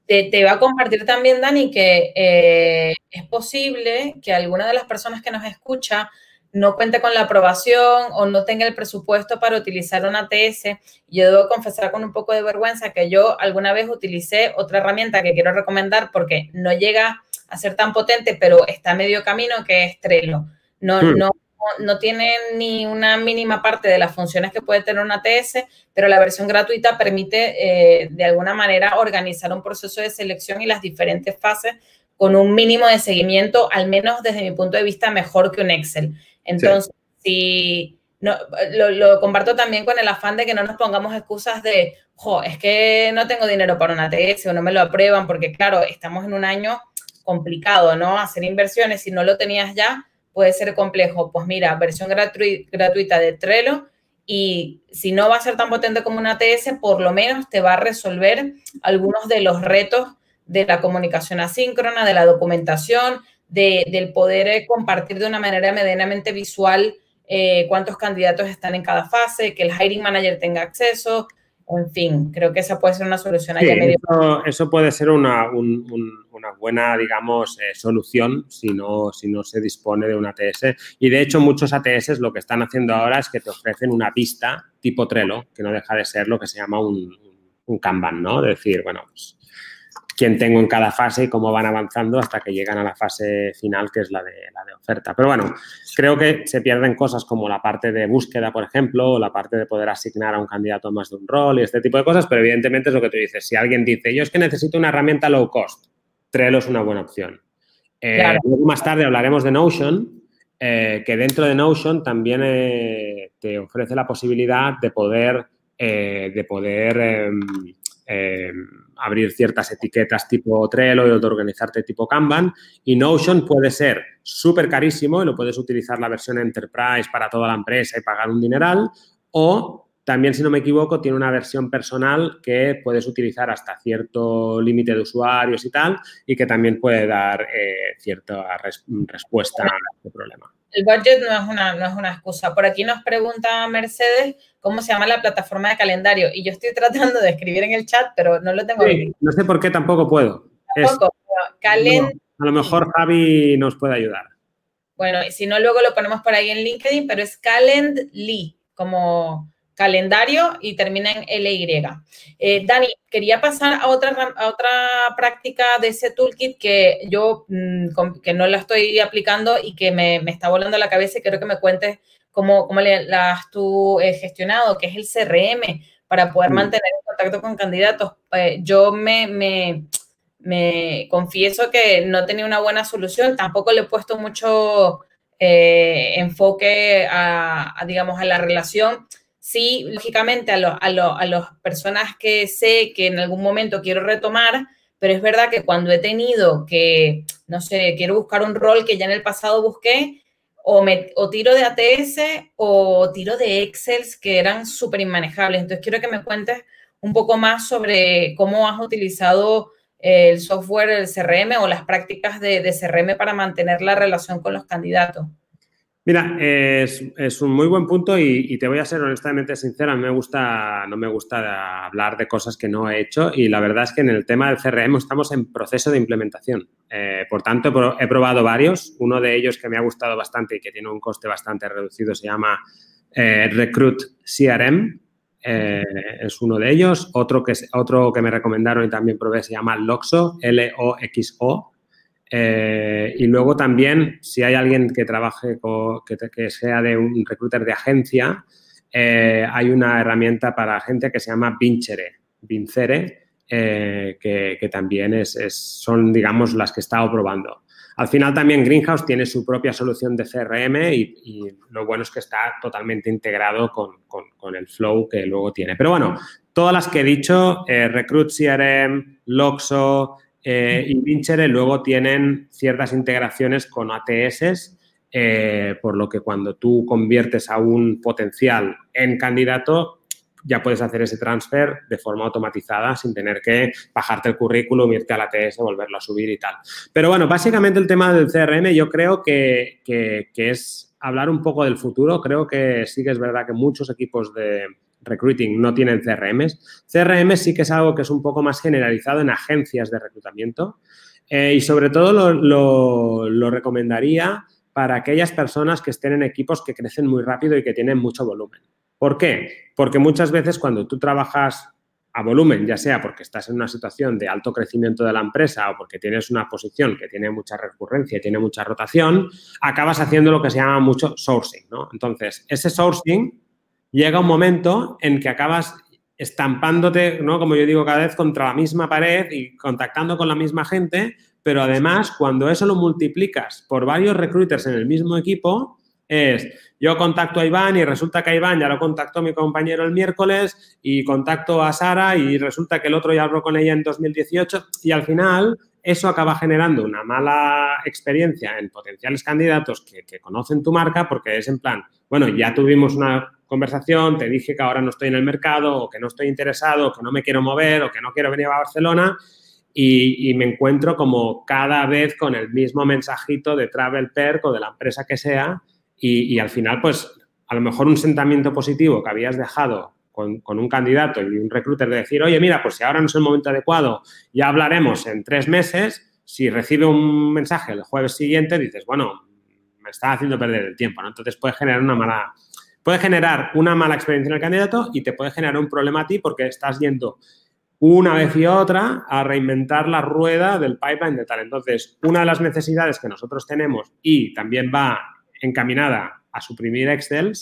Te, te iba a compartir también, Dani, que eh, es posible que alguna de las personas que nos escucha no cuente con la aprobación o no tenga el presupuesto para utilizar una ATS. Yo debo confesar con un poco de vergüenza que yo alguna vez utilicé otra herramienta que quiero recomendar porque no llega a ser tan potente, pero está a medio camino, que es Trello. No, hmm. no no tiene ni una mínima parte de las funciones que puede tener una ATS, pero la versión gratuita permite eh, de alguna manera organizar un proceso de selección y las diferentes fases con un mínimo de seguimiento, al menos desde mi punto de vista, mejor que un Excel. Entonces, si no, lo, comparto también con el afán de que no nos pongamos excusas de, jo, es que no tengo dinero para una ATS o no me lo aprueban, porque claro, estamos en un año complicado, ¿no? Hacer inversiones, si no lo tenías ya, puede ser complejo. Pues mira, versión gratuita de Trello y si no va a ser tan potente como una ATS, por lo menos te va a resolver algunos de los retos de la comunicación asíncrona, de la documentación, de, del poder eh, compartir de una manera medianamente visual eh, cuántos candidatos están en cada fase, que el hiring manager tenga acceso, en fin, creo que esa puede ser una solución. eso, puede ser una, buena, digamos, eh, solución si no, si no se dispone de una ATS. Y de hecho, muchos ATS lo que están haciendo ahora es que te ofrecen una pista tipo Trello, que no deja de ser lo que se llama un, un Kanban, ¿no? De decir, bueno, pues quién tengo en cada fase y cómo van avanzando hasta que llegan a la fase final, que es la de, la de oferta. Pero bueno, creo que se pierden cosas como la parte de búsqueda, por ejemplo, o la parte de poder asignar a un candidato más de un rol y este tipo de cosas, pero evidentemente es lo que tú dices. Si alguien dice, yo es que necesito una herramienta low cost, Trello es una buena opción. Eh, más tarde hablaremos de Notion, eh, que dentro de Notion también eh, te ofrece la posibilidad de poder, de poder em, abrir ciertas etiquetas tipo Trello y organizarte tipo Kanban. Y Notion puede ser súper carísimo y lo puedes utilizar la versión Enterprise para toda la empresa y pagar un dineral. O también, si no me equivoco, tiene una versión personal que puedes utilizar hasta cierto límite de usuarios y tal, y que también puede dar eh, cierta respuesta a este problema el budget no es, una, no es una excusa. Por aquí nos pregunta Mercedes cómo se llama la plataforma de calendario. Y yo estoy *laughs* tratando de escribir en el chat, pero no lo tengo. no sé por qué tampoco puedo. Tampoco. a lo mejor Javi nos puede ayudar. Bueno, y si no, luego lo ponemos por ahí en LinkedIn, pero es Calendly, como calendario y termina en LY. Eh, Dani, quería pasar a otra, a otra práctica de ese toolkit que yo mm, que no la estoy aplicando y que me, me, está volando la cabeza y quiero que me cuentes cómo, cómo la has tú eh, gestionado, que es el CRM, para poder mm. mantener contacto con candidatos. Eh, yo me, me, me, confieso que no tenía una buena solución, tampoco le he puesto mucho enfoque a, a, digamos, a la relación Sí, lógicamente a, a, las personas que sé que en algún momento quiero retomar, pero es verdad que cuando he tenido que, no sé, quiero buscar un rol que ya en el pasado busqué, o, me, o tiro de ATS o tiro de Excel que eran súper inmanejables. Entonces quiero que me cuentes un poco más sobre cómo has utilizado el software, el CRM o las prácticas de, de CRM para mantener la relación con los candidatos. Mira, es, un muy buen punto y, te voy a ser honestamente sincera, me gusta, no me gusta hablar de cosas que no he hecho y la verdad es que en el tema del CRM estamos en proceso de implementación. Eh, por tanto, he probado varios. Uno de ellos que me ha gustado bastante y que tiene un coste bastante reducido se llama eh, Recruit CRM. eh, es uno de ellos. Otro que, otro que me recomendaron y también probé se llama Loxo, L-O-X-O. Eh, y luego también, si hay alguien que trabaje, que, que, sea de un recruiter de agencia, eh, hay una herramienta para agencia que se llama Vincere, Vincere, que, también es, son, digamos, las que he estado probando. Al final también Greenhouse tiene su propia solución de CRM y, lo bueno es que está totalmente integrado con, el flow que luego tiene. Pero bueno, todas las que he dicho, eh, Recruit CRM, Loxo eh, y Vincere luego tienen ciertas integraciones con ATS, eh, por lo que cuando tú conviertes a un potencial en candidato, ya puedes hacer ese transfer de forma automatizada sin tener que bajarte el currículum, irte a la TS, volverlo a subir y tal. Pero bueno, básicamente el tema del CRM yo creo que, es hablar un poco del futuro. Creo que sí que es verdad que muchos equipos de recruiting no tienen CRMs. CRM sí que es algo que es un poco más generalizado en agencias de reclutamiento eh, y sobre todo lo recomendaría para aquellas personas que estén en equipos que crecen muy rápido y que tienen mucho volumen. ¿Por qué? Porque muchas veces cuando tú trabajas a volumen, ya sea porque estás en una situación de alto crecimiento de la empresa o porque tienes una posición que tiene mucha recurrencia tiene mucha rotación, acabas haciendo lo que se llama mucho sourcing, ¿no? Entonces, ese sourcing llega un momento en que acabas estampándote, ¿no? Como yo digo, cada vez contra la misma pared y contactando con la misma gente, pero además, cuando eso lo multiplicas por varios recruiters en el mismo equipo, es yo contacto a Iván y resulta que a Iván ya lo contactó mi compañero el miércoles y contacto a Sara y resulta que el otro ya habló con ella en 2018 y al final eso acaba generando una mala experiencia en potenciales candidatos que, que conocen tu marca porque es en plan, bueno, ya tuvimos una conversación, te dije que ahora no estoy en el mercado o que no estoy interesado o que no me quiero mover o que no quiero venir a Barcelona y, me encuentro como cada vez con el mismo mensajito de Travel Perk o de la empresa que sea y, al final, pues a lo mejor un sentimiento positivo que habías dejado con, un candidato y un recruiter de decir, oye, mira, pues si ahora no es el momento adecuado, ya hablaremos en tres meses. Si recibe un mensaje el jueves siguiente, dices, bueno, me está haciendo perder el tiempo, ¿no? Entonces puede generar una mala, puede generar una mala experiencia en el candidato y te puede generar un problema a ti porque estás yendo una vez y otra a reinventar la rueda del pipeline de tal. Entonces, una de las necesidades que nosotros tenemos y también va encaminada a suprimir Excel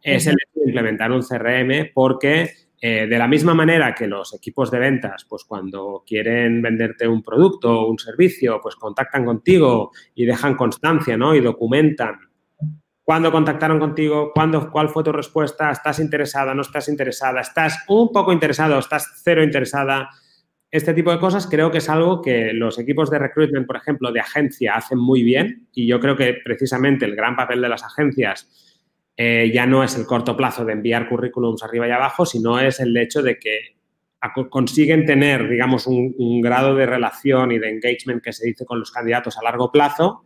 es el de implementar un CRM porque eh, de la misma manera que los equipos de ventas, pues cuando quieren venderte un producto o un servicio, pues contactan contigo y dejan constancia, ¿no? Y documentan cuándo contactaron contigo, cuándo, cuál fue tu respuesta, estás interesada, no estás interesada, estás un poco interesado, estás cero interesada, este tipo de cosas creo que es algo que los equipos de recruitment, por ejemplo, de agencia hacen muy bien y yo creo que precisamente el gran papel de las agencias eh, ya no es el corto plazo de enviar currículums arriba y abajo, sino es el hecho de que consiguen tener, digamos, un, grado de relación y de engagement que se dice con los candidatos a largo plazo,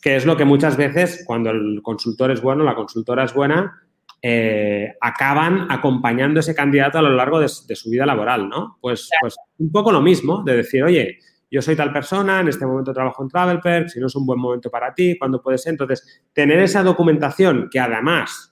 que es lo que muchas veces, cuando el consultor es bueno, la consultora es buena, eh, acaban acompañando a ese candidato a lo largo de, su vida laboral, ¿no? Pues, pues, un poco lo mismo, de decir, oye, yo soy tal persona, en este momento trabajo en TravelPerk, si no es un buen momento para ti, ¿cuándo puede ser? Entonces, tener esa documentación que además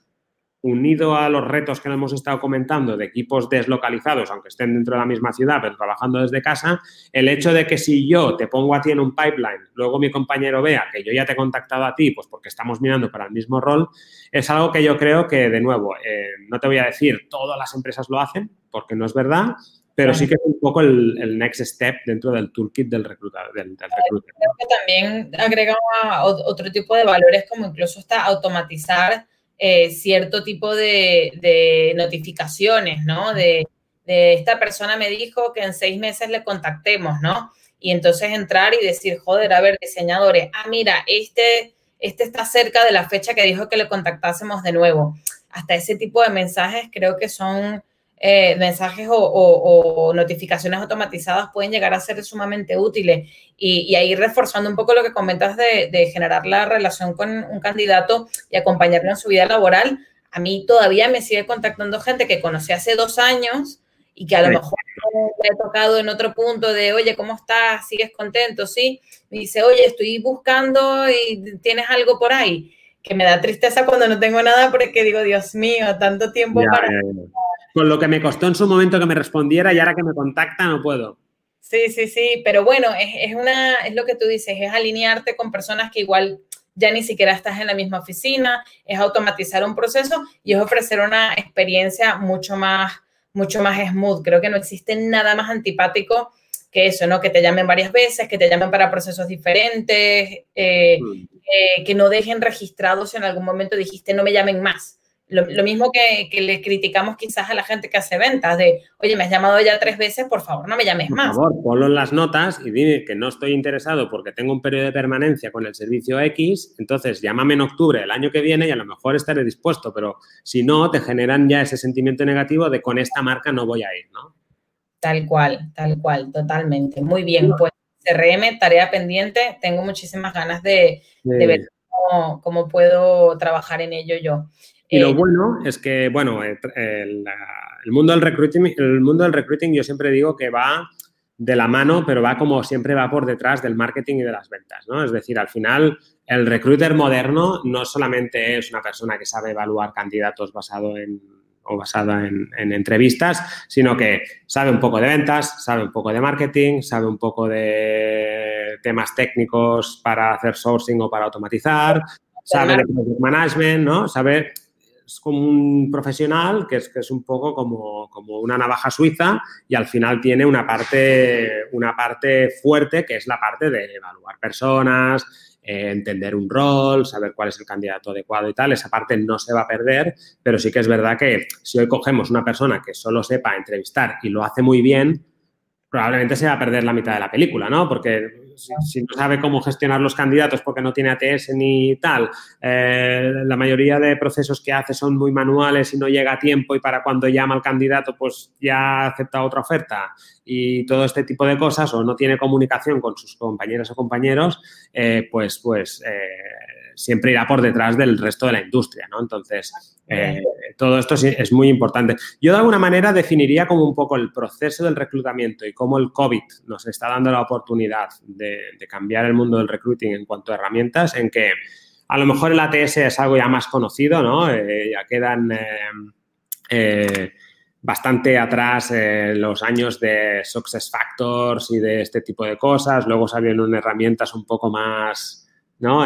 unido a los retos que hemos estado comentando de equipos deslocalizados, aunque estén dentro de la misma ciudad, pero trabajando desde casa, el hecho de que si yo te pongo a ti en un pipeline, luego mi compañero vea que yo ya te he contactado a ti, pues porque estamos mirando para el mismo rol, es algo que yo creo que, de nuevo, eh, no te voy a decir todas las empresas lo hacen, porque no es verdad, pero sí que es un poco el, next step dentro del toolkit del reclutador. Del, Creo que también agrega otro tipo de valores, como incluso hasta automatizar eh, cierto tipo de, notificaciones, ¿no? De, esta persona me dijo que en seis meses le contactemos, ¿no? Y entonces entrar y decir, joder, a ver, diseñadores, ah, mira, este, este está cerca de la fecha que dijo que le contactásemos de nuevo. Hasta ese tipo de mensajes creo que son eh, mensajes o, notificaciones automatizadas pueden llegar a ser sumamente útiles y, ahí reforzando un poco lo que comentas de, generar la relación con un candidato y acompañarlo en su vida laboral. A mí todavía me sigue contactando gente que conocí hace dos años y que a lo mejor me he tocado en otro punto de, oye, ¿cómo estás? ¿Sigues contento? Sí. Me dice, oye, estoy buscando y tienes algo por ahí. Que me da tristeza cuando no tengo nada porque digo, Dios mío, tanto tiempo para con lo que me costó en su momento que me respondiera y ahora que me contacta no puedo. Sí, sí, sí, pero bueno, es, una, es lo que tú dices, es alinearte con personas que igual ya ni siquiera estás en la misma oficina, es automatizar un proceso y es ofrecer una experiencia mucho más, mucho más smooth. Creo que no existe nada más antipático que eso, ¿no? Que te llamen varias veces, que te llamen para procesos diferentes, eh, mm. eh, que no dejen registrados si en algún momento dijiste no me llamen más. Lo, mismo que, le criticamos quizás a la gente que hace ventas, de, oye, me has llamado ya tres veces, por favor, no me llames más. Por favor, ponlo en las notas y dime que no estoy interesado porque tengo un periodo de permanencia con el servicio X, entonces llámame en octubre el año que viene y a lo mejor estaré dispuesto, pero si no, te generan ya ese sentimiento negativo de con esta marca no voy a ir, ¿no? Tal cual, tal cual, totalmente. Muy bien, pues CRM, tarea pendiente, tengo muchísimas ganas de, ver cómo, cómo puedo trabajar en ello yo. Y lo eh, bueno es que, bueno, el, mundo del recruiting, el mundo del recruiting yo siempre digo que va de la mano, pero va como siempre va por detrás del marketing y de las ventas, ¿no? Es decir, al final el recruiter moderno no solamente es una persona que sabe evaluar candidatos basado en o basada en, en, entrevistas, sino que sabe un poco de ventas, sabe un poco de marketing, sabe un poco de temas técnicos para hacer sourcing o para automatizar, sabe de project management, ¿no? Sabe es como un profesional que es, que es un poco como, como, una navaja suiza y al final tiene una parte, una parte fuerte que es la parte de evaluar personas, eh, entender un rol, saber cuál es el candidato adecuado y tal. Esa parte no se va a perder, pero sí que es verdad que si hoy cogemos una persona que solo sepa entrevistar y lo hace muy bien, probablemente se va a perder la mitad de la película, ¿no? Porque si, no sabe cómo gestionar los candidatos porque no tiene ATS ni tal, eh, la mayoría de procesos que hace son muy manuales y no llega a tiempo y para cuando llama al candidato pues ya acepta otra oferta. Y todo este tipo de cosas o no tiene comunicación con sus compañeras o compañeros, eh, pues, pues eh, siempre irá por detrás del resto de la industria, ¿no? Entonces, todo esto es, muy importante. Yo de alguna manera definiría como un poco el proceso del reclutamiento y cómo el COVID nos está dando la oportunidad de, cambiar el mundo del recruiting en cuanto a herramientas, en que a lo mejor el ATS es algo ya más conocido, ¿no? Eh, ya quedan eh, eh, bastante atrás los años de Success Factors y de este tipo de cosas. Luego salieron herramientas un poco más, ¿no?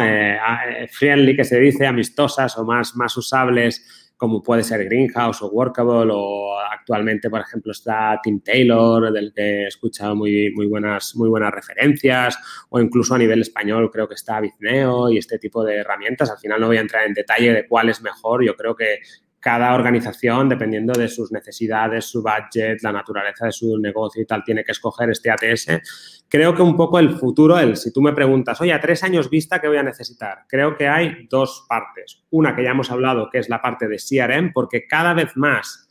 friendly, que se dice, amistosas o más, más usables como puede ser Greenhouse o Workable o actualmente, por ejemplo, está Tim Taylor, del que he escuchado muy, muy, buenas, muy buenas referencias, o incluso a nivel español creo que está Bizneo y este tipo de herramientas. Al final no voy a entrar en detalle de cuál es mejor, yo creo que cada organización, dependiendo de sus necesidades, su budget, la naturaleza de su negocio y tal, tiene que escoger este ATS. Creo que un poco el futuro, el, si tú me preguntas, oye, a tres años vista, ¿qué voy a necesitar? Creo que hay dos partes. Una que ya hemos hablado, que es la parte de CRM, porque cada vez más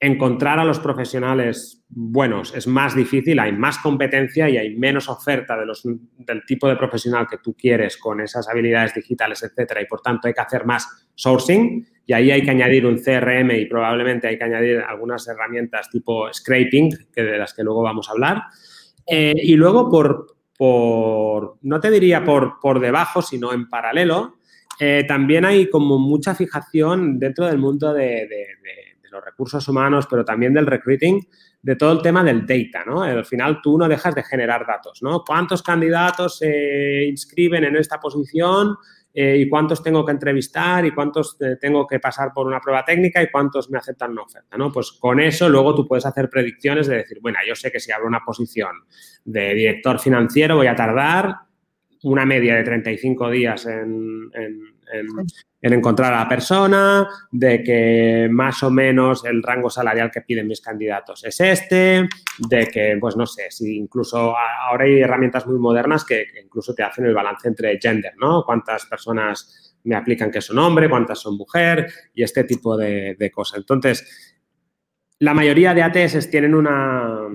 encontrar a los profesionales buenos es más difícil, hay más competencia y hay menos oferta de los, del tipo de profesional que tú quieres con esas habilidades digitales, etcétera, y por tanto hay que hacer más sourcing y ahí hay que añadir un CRM y probablemente hay que añadir algunas herramientas tipo scraping, que de las que luego vamos a hablar. Eh, y luego, por, por, no te diría por, por debajo, sino en paralelo, eh, también hay como mucha fijación dentro del mundo de, los recursos humanos, pero también del recruiting, de todo el tema del data, ¿no? Al final tú no dejas de generar datos, ¿no? ¿Cuántos candidatos se inscriben en esta posición? Eh, y cuántos tengo que entrevistar y cuántos eh, tengo que pasar por una prueba técnica y cuántos me aceptan una oferta, ¿no? Pues con eso luego tú puedes hacer predicciones de decir, bueno, yo sé que si abro una posición de director financiero voy a tardar una media de 35 días en, en encontrar a la persona, de que más o menos el rango salarial que piden mis candidatos es este, de que, pues no sé, si incluso ahora hay herramientas muy modernas que, incluso te hacen el balance entre gender, ¿no? Cuántas personas me aplican que son hombre, cuántas son mujer y este tipo de, cosas. Entonces, la mayoría de ATS tienen una,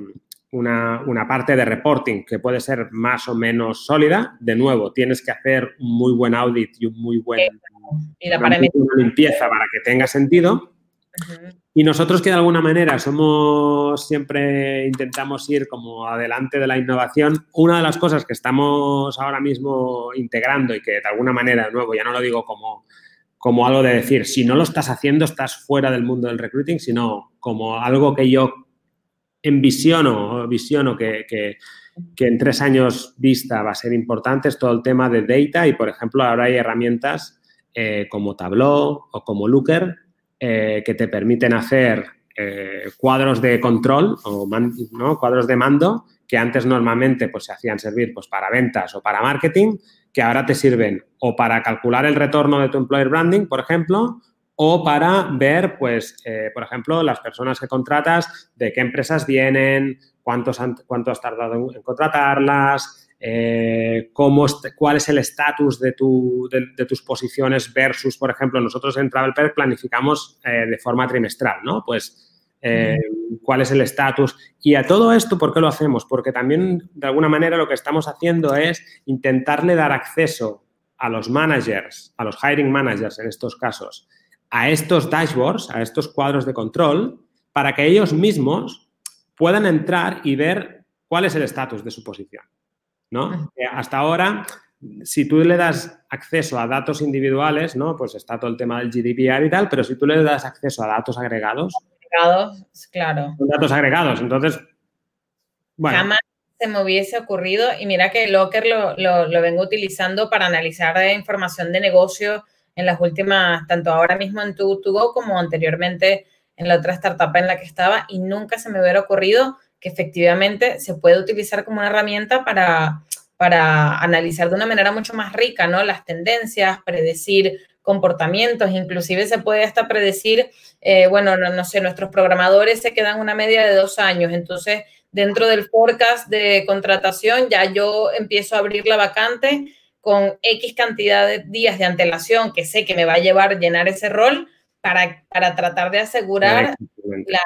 una, parte de reporting que puede ser más o menos sólida. De nuevo, tienes que hacer un muy buen audit y un muy buen una limpieza para que tenga sentido. Y nosotros que de alguna manera somos, siempre intentamos ir como adelante de la innovación, una de las cosas que estamos ahora mismo integrando y que de alguna manera, de nuevo, ya no lo digo como como algo de decir, si no lo estás haciendo, estás fuera del mundo del recruiting, sino como algo que yo envisiono, visiono que, que, que en tres años vista va a ser importante, es todo el tema de data y, por ejemplo, ahora hay herramientas eh, como Tableau o como Looker eh, que te permiten hacer eh, cuadros de control o ¿no? cuadros de mando que antes normalmente pues, se hacían servir pues, para ventas o para marketing, que ahora te sirven o para calcular el retorno de tu employer branding, por ejemplo, o para ver, pues, por ejemplo, las personas que contratas, de qué empresas vienen, cuántos cuánto has tardado en, contratarlas, eh, cómo, cuál es el estatus de, tu, de, tus posiciones versus, por ejemplo, nosotros en TravelPerk planificamos eh, de forma trimestral, ¿no? Pues eh, cuál es el estatus. Y a todo esto, ¿por qué lo hacemos? Porque también, de alguna manera, lo que estamos haciendo es intentarle dar acceso a los managers, a los hiring managers en estos casos, a estos dashboards, a estos cuadros de control, para que ellos mismos puedan entrar y ver cuál es el estatus de su posición. ¿No? hasta ahora, si tú le das acceso a datos individuales, ¿no? Pues está todo el tema del GDPR y tal, pero si tú le das acceso a datos agregados. Agregados, claro. datos agregados. Entonces, bueno. Jamás se me hubiese ocurrido, y mira que Locker lo, lo, vengo utilizando para analizar información de negocio en las últimas, tanto ahora mismo en tu, Go como anteriormente en la otra startup en la que estaba y nunca se me hubiera ocurrido que efectivamente se puede utilizar como una herramienta para, para analizar de una manera mucho más rica, ¿no? Las tendencias, predecir comportamientos, inclusive se puede hasta predecir, eh, bueno, no, no, sé, nuestros programadores se quedan una media de dos años, entonces dentro del forecast de contratación ya yo empiezo a abrir la vacante con X cantidad de días de antelación que sé que me va a llevar llenar ese rol para, para tratar de asegurar la,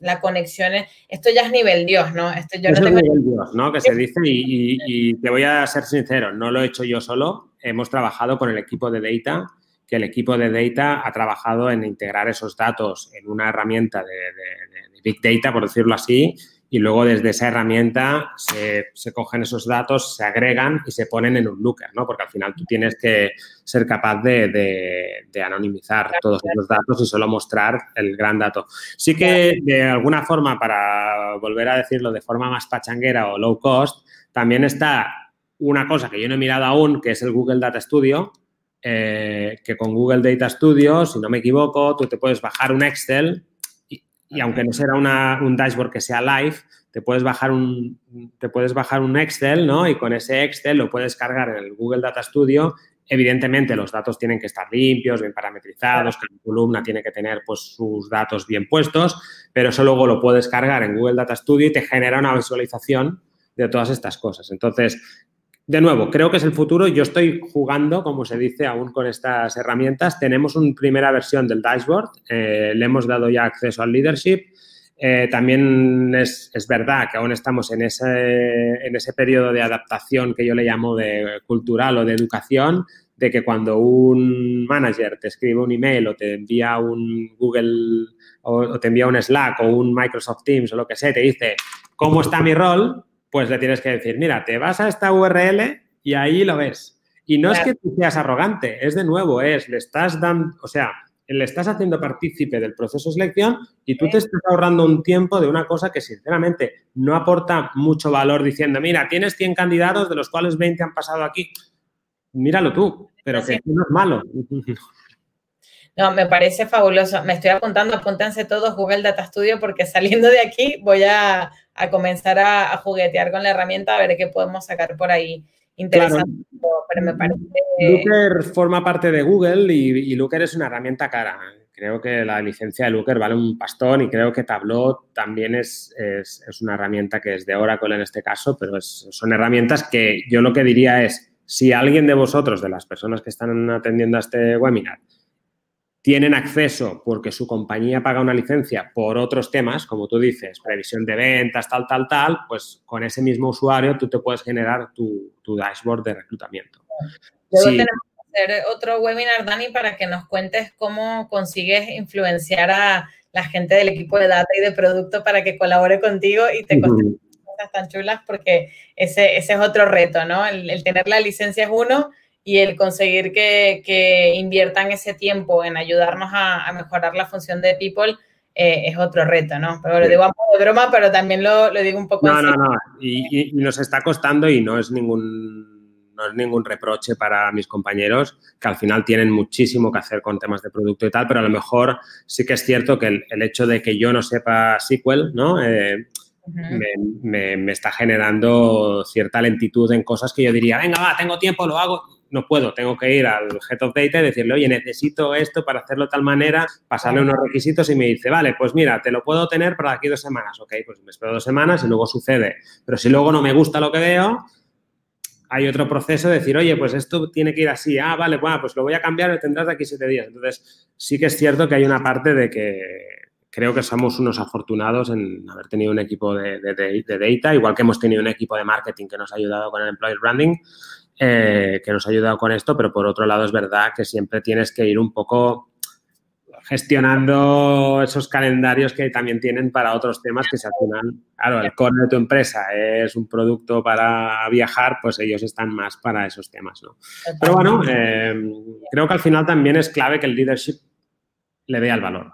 la, conexión. Esto ya es nivel Dios, ¿no? Esto yo no tengo... es nivel Dios, ¿no? Que se dice y, y, te voy a ser sincero, no lo he hecho yo solo, hemos trabajado con el equipo de Data, que el equipo de Data ha trabajado en integrar esos datos en una herramienta de, de, de Big Data, por decirlo así, y luego desde esa herramienta se, se, cogen esos datos, se agregan y se ponen en un looker, ¿no? Porque al final tú tienes que ser capaz de, de, anonimizar todos esos datos y solo mostrar el gran dato. Sí que de alguna forma, para volver a decirlo de forma más pachanguera o low cost, también está una cosa que yo no he mirado aún, que es el Google Data Studio, eh, que con Google Data Studio, si no me equivoco, tú te puedes bajar un Excel y aunque no será un dashboard que sea live, te puedes bajar un, te puedes bajar un Excel, ¿no? Y con ese Excel lo puedes cargar en el Google Data Studio. Evidentemente, los datos tienen que estar limpios, bien parametrizados, cada columna tiene que tener pues, sus datos bien puestos, pero eso luego lo puedes cargar en Google Data Studio y te genera una visualización de todas estas cosas. Entonces, de nuevo, creo que es el futuro. Yo estoy jugando, como se dice, aún con estas herramientas. Tenemos una primera versión del dashboard. Eh, le hemos dado ya acceso al leadership. Eh, también es, verdad que aún estamos en ese, en ese periodo de adaptación que yo le llamo de cultural o de educación, de que cuando un manager te escribe un email o te envía un Google o, o te envía un Slack o un Microsoft Teams o lo que sea, te dice, ¿cómo está mi rol? Pues le tienes que decir, mira, te vas a esta URL y ahí lo ves. Y no es que tú seas arrogante, es de nuevo, es, le estás dando, o sea, le estás haciendo partícipe del proceso de selección y tú te estás ahorrando un tiempo de una cosa que sinceramente no aporta mucho valor diciendo, mira, tienes 100 candidatos de los cuales 20 han pasado aquí. Míralo tú, pero que no es malo. *laughs* No, me parece fabuloso. Me estoy apuntando, apúntense todos Google Data Studio porque *laughs* saliendo de aquí voy a, a comenzar a, juguetear con la herramienta, a ver qué podemos sacar por ahí interesante. Pero me parece... Looker forma parte de Google y, y, Looker es una herramienta cara. Creo que la licencia de Looker vale un pastón y creo que Tableau también es, es, es una herramienta que es de Oracle en este caso, pero es, son herramientas que yo lo que diría es, si alguien de vosotros, de las personas que están atendiendo a este webinar, tienen acceso porque su compañía paga una licencia por otros temas, como tú dices, previsión de ventas, tal, tal, tal, pues con ese mismo usuario tú te puedes generar tu, dashboard de reclutamiento. Luego tenemos que hacer otro webinar, Dani, para que nos cuentes cómo consigues influenciar a la gente del equipo de data y de producto para que colabore contigo y te uh cosas tan chulas, porque ese, ese es otro reto, ¿no? El, el tener la licencia es uno y el conseguir que, inviertan ese tiempo en ayudarnos a, mejorar la función de People eh, es otro reto, ¿no? Pero lo digo un poco de broma, pero también lo, digo un poco... No, no, no, y, nos está costando y no es ningún no es ningún reproche para mis compañeros, que al final tienen muchísimo que hacer con temas de producto y tal, pero a lo mejor sí que es cierto que el, hecho de que yo no sepa SQL, ¿no? Eh, me, está generando cierta lentitud en cosas que yo diría, venga, va, tengo tiempo, lo hago. No puedo, tengo que ir al Head of Data y decirle, oye, necesito esto para hacerlo de tal manera, pasarle unos requisitos y me dice, vale, pues mira, te lo puedo tener para aquí dos semanas. Ok, pues me espero dos semanas y luego sucede. Pero si luego no me gusta lo que veo, hay otro proceso de decir, oye, pues esto tiene que ir así. Ah, vale, bueno, pues lo voy a cambiar, lo tendrás de aquí siete días. Entonces, sí que es cierto que hay una parte de que creo que somos unos afortunados en haber tenido un equipo de, data, igual que hemos tenido un equipo de marketing que nos ha ayudado con el employer branding, eh, que nos ha ayudado con esto, pero por otro lado es verdad que siempre tienes que ir un poco gestionando esos calendarios que también tienen para otros temas que se hacen. claro, el core de tu empresa es un producto para viajar, pues ellos están más para esos temas, ¿no? Pero bueno, eh, creo que al final también es clave que el leadership le vea el valor.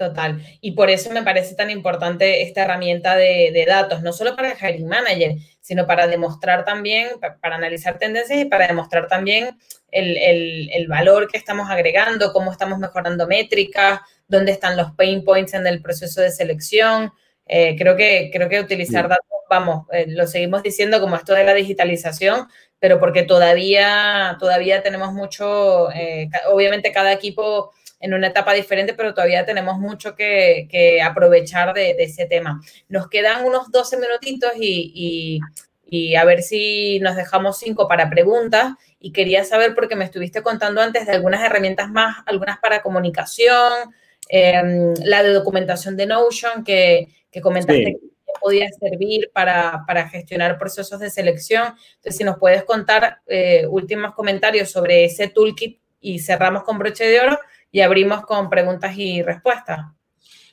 Total. Y por eso me parece tan importante esta herramienta de, datos, no solo para el hiring manager, sino para demostrar también, para, analizar tendencias y para demostrar también el, valor que estamos agregando, cómo estamos mejorando métricas, dónde están los pain points en el proceso de selección. Eh, creo, que, creo que utilizar datos, vamos, eh, lo seguimos diciendo como esto de la digitalización, pero porque todavía, todavía tenemos mucho, eh, obviamente cada equipo en una etapa diferente, pero todavía tenemos mucho que, aprovechar de, ese tema. Nos quedan unos 12 minutitos y, a ver si nos dejamos cinco para preguntas. Y quería saber, porque me estuviste contando antes de algunas herramientas más, algunas para comunicación, em, la de documentación de Notion, que, comentaste que podía servir para, gestionar procesos de selección. Entonces, si nos puedes contar eh, últimos comentarios sobre ese toolkit y cerramos con broche de oro, y abrimos con preguntas y respuestas.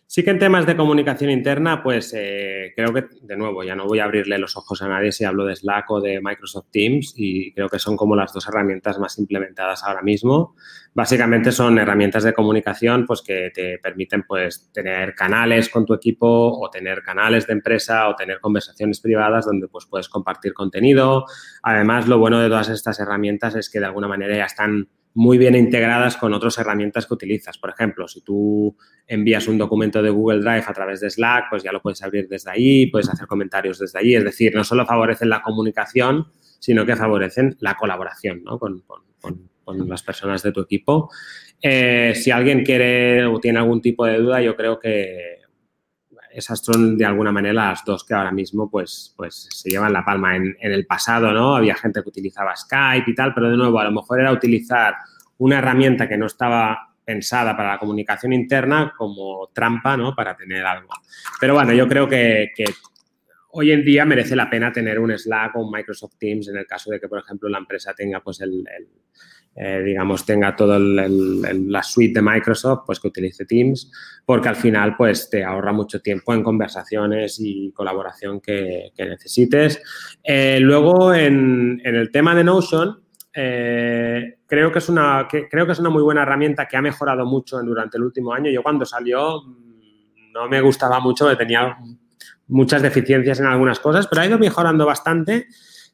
Sí que en temas de comunicación interna, pues eh, creo que, de nuevo, ya no voy a abrirle los ojos a nadie si hablo de Slack o de Microsoft Teams y creo que son como las dos herramientas más implementadas ahora mismo. Básicamente son herramientas de comunicación pues que te permiten pues tener canales con tu equipo o tener canales de empresa o tener conversaciones privadas donde pues puedes compartir contenido. Además, lo bueno de todas estas herramientas es que de alguna manera ya están muy bien integradas con otras herramientas que utilizas. Por ejemplo, si tú envías un documento de Google Drive a través de Slack, pues ya lo puedes abrir desde ahí, puedes hacer comentarios desde allí. Es decir, no solo favorecen la comunicación, sino que favorecen la colaboración con, las personas de tu equipo. Eh, si alguien quiere o tiene algún tipo de duda, yo creo que esas son de alguna manera las dos que ahora mismo pues, pues se llevan la palma. En, el pasado, ¿no? Había gente que utilizaba Skype y tal, pero de nuevo, a lo mejor era utilizar una herramienta que no estaba pensada para la comunicación interna como trampa, ¿no? Para tener algo. Pero bueno, yo creo que, hoy en día merece la pena tener un Slack o un Microsoft Teams en el caso de que, por ejemplo, la empresa tenga pues el eh, digamos, tenga toda la suite de Microsoft, pues que utilice Teams, porque al final, pues te ahorra mucho tiempo en conversaciones y colaboración que, necesites. Eh, luego, en, el tema de Notion, eh, creo, que es una, creo que es una muy buena herramienta que ha mejorado mucho durante el último año. Yo cuando salió mm, no me gustaba mucho, tenía muchas deficiencias en algunas cosas, pero ha ido mejorando bastante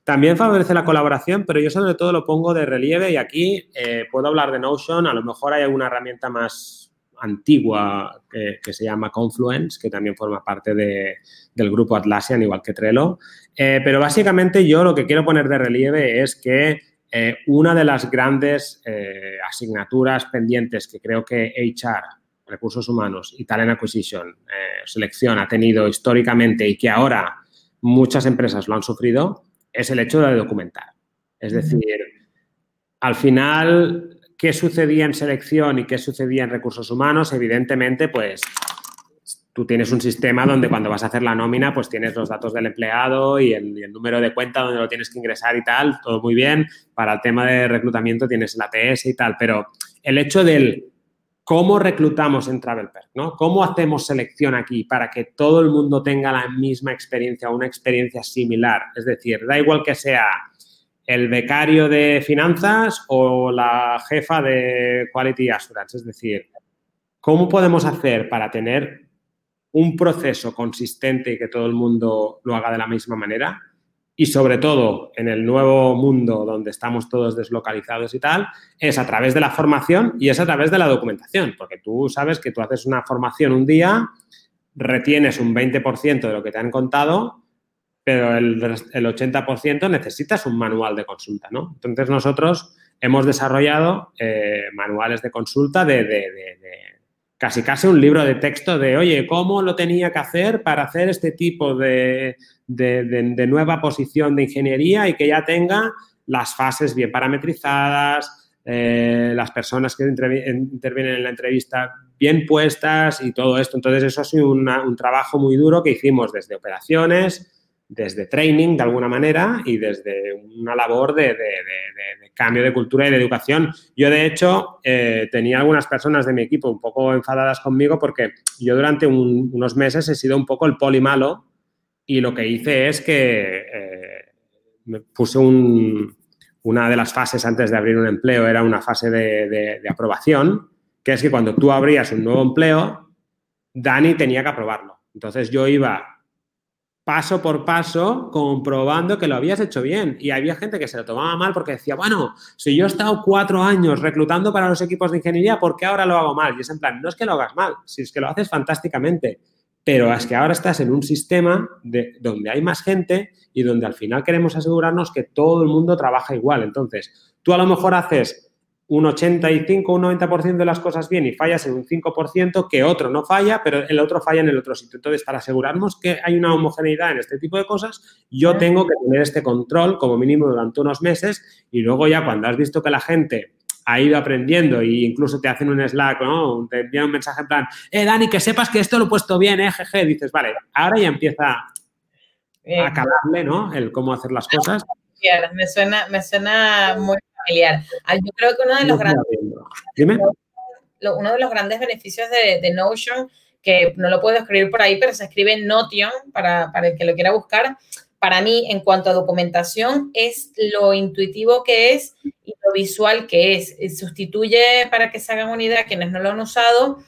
también favorece la colaboración, pero yo sobre todo lo pongo de relieve y aquí eh, puedo hablar de Notion, a lo mejor hay alguna herramienta más antigua que, se llama Confluence, que también forma parte del grupo Atlassian, igual que Trello. Eh, pero básicamente yo lo que quiero poner de relieve es que eh, una de las grandes asignaturas pendientes que creo que HR, Recursos Humanos y Talent Acquisition, selección ha tenido históricamente y que ahora muchas empresas lo han sufrido, es el hecho de documentar. Es decir, al final, ¿qué sucedía en selección y qué sucedía en recursos humanos? Evidentemente, pues tú tienes un sistema donde cuando vas a hacer la nómina, pues tienes los datos del empleado y el, número de cuenta donde lo tienes que ingresar y tal, todo muy bien. Para el tema de reclutamiento tienes el ATS y tal, pero el hecho del ¿Cómo reclutamos en TravelPerk? ¿no? ¿Cómo hacemos selección aquí para que todo el mundo tenga la misma experiencia o una experiencia similar? Es decir, da igual que sea el becario de finanzas o la jefa de Quality Assurance. Es decir, ¿cómo podemos hacer para tener un proceso consistente y que todo el mundo lo haga de la misma manera? Y sobre todo en el nuevo mundo donde estamos todos deslocalizados y tal, es a través de la formación y es a través de la documentación, porque tú sabes que tú haces una formación un día, retienes un 20% de lo que te han contado pero el, el 80% necesitas un manual de consulta, ¿no? Entonces nosotros hemos desarrollado eh, manuales de consulta de, de, de, casi casi un libro de texto de, oye, ¿cómo lo tenía que hacer para hacer este tipo de, nueva posición de ingeniería y que ya tenga las fases bien parametrizadas, eh, las personas que intervienen en la entrevista bien puestas y todo esto. Entonces, eso ha sido un trabajo muy duro que hicimos desde operaciones, desde training de alguna manera y desde una labor de, cambio de cultura y de educación. Yo, de hecho, eh, tenía algunas personas de mi equipo un poco enfadadas conmigo porque yo durante unos meses he sido un poco el poli malo y lo que hice es que eh, me puse una de las fases antes de abrir un empleo, era una fase de aprobación, que es que cuando tú abrías un nuevo empleo, Dani tenía que aprobarlo. Entonces yo iba paso por paso comprobando que lo habías hecho bien. Y había gente que se lo tomaba mal porque decía, bueno, si yo he estado cuatro años reclutando para los equipos de ingeniería, ¿por qué ahora lo hago mal? Y es en plan, no es que lo hagas mal, si es que lo haces fantásticamente, pero es que ahora estás en un sistema de, donde hay más gente y donde al final queremos asegurarnos que todo el mundo trabaja igual. Entonces, tú a lo mejor haces un 85, un 90% de las cosas bien y fallas en un 5%, que otro no falla, pero el otro falla en el otro sitio. Entonces, para asegurarnos que hay una homogeneidad en este tipo de cosas, yo tengo que tener este control como mínimo durante unos meses y luego ya cuando has visto que la gente ha ido aprendiendo e incluso te hacen un Slack, ¿no? Te envían un mensaje en plan, eh, Dani, que sepas que esto lo he puesto bien, eh, jeje. Dices, vale, ahora ya empieza a calarle, ¿no? El cómo hacer las cosas. Me suena, me suena muy familiar. Ah, yo creo que uno de los grandes, uno de los grandes beneficios de, Notion, que no lo puedo escribir por ahí, pero se escribe Notion para, para el que lo quiera buscar, para mí, en cuanto a documentación, es lo intuitivo que es y lo visual que es. Sustituye, para que se hagan una idea, quienes no lo han usado,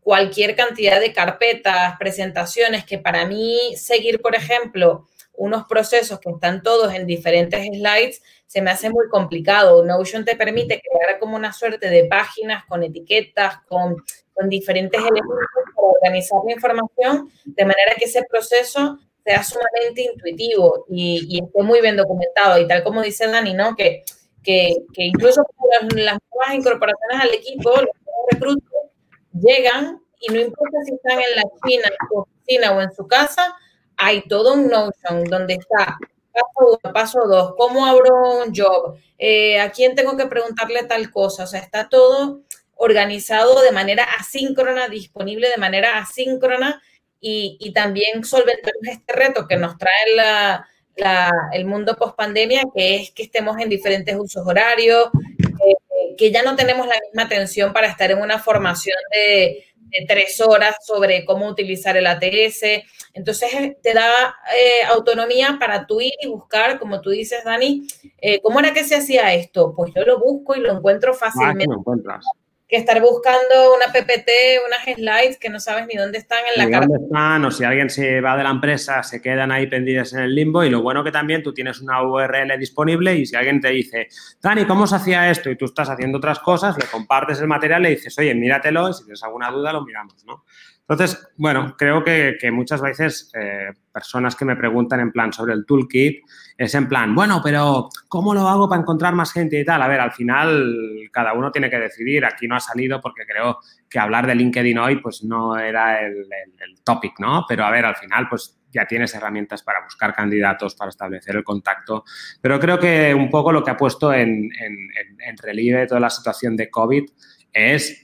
cualquier cantidad de carpetas, presentaciones, que para mí seguir, por ejemplo, unos procesos que están todos en diferentes slides, se me hace muy complicado. Notion te permite crear como una suerte de páginas con etiquetas, con, con diferentes elementos para organizar la información de manera que ese proceso sea sumamente intuitivo y, y, esté muy bien documentado. Y tal como dice Dani, ¿no? Que, que, que incluso las, las, nuevas incorporaciones al equipo, los reclutas llegan y no importa si están en la China, en su oficina o en su casa, hay todo un Notion donde está paso uno, paso dos, cómo abro un job, eh, a quién tengo que preguntarle tal cosa, o sea, está todo organizado de manera asíncrona, disponible de manera asíncrona y, y también solventamos este reto que nos trae la, la, el mundo post pandemia, que es que estemos en diferentes usos horarios, eh, que ya no tenemos la misma atención para estar en una formación de, de tres horas sobre cómo utilizar el ATS. Entonces eh, te da eh, autonomía para tú ir y buscar, como tú dices, Dani, eh, ¿cómo era que se hacía esto? Pues yo lo busco y lo encuentro fácilmente. Ah, que estar buscando una PPT, unas slides que no sabes ni dónde están en la dónde están, o si alguien se va de la empresa, se quedan ahí pendidas en el limbo. Y lo bueno que también tú tienes una URL disponible y si alguien te dice, Dani, ¿cómo se hacía esto? Y tú estás haciendo otras cosas, le compartes el material, le dices, oye, míratelo y si tienes alguna duda lo miramos, ¿no? Entonces, bueno, creo que, muchas veces eh, personas que me preguntan en plan sobre el toolkit es en plan, bueno, pero ¿cómo lo hago para encontrar más gente y tal? A ver, al final cada uno tiene que decidir. Aquí no ha salido porque creo que hablar de LinkedIn hoy pues no era el, topic, ¿no? Pero a ver, al final pues ya tienes herramientas para buscar candidatos, para establecer el contacto. Pero creo que un poco lo que ha puesto en, en, en relieve toda la situación de COVID es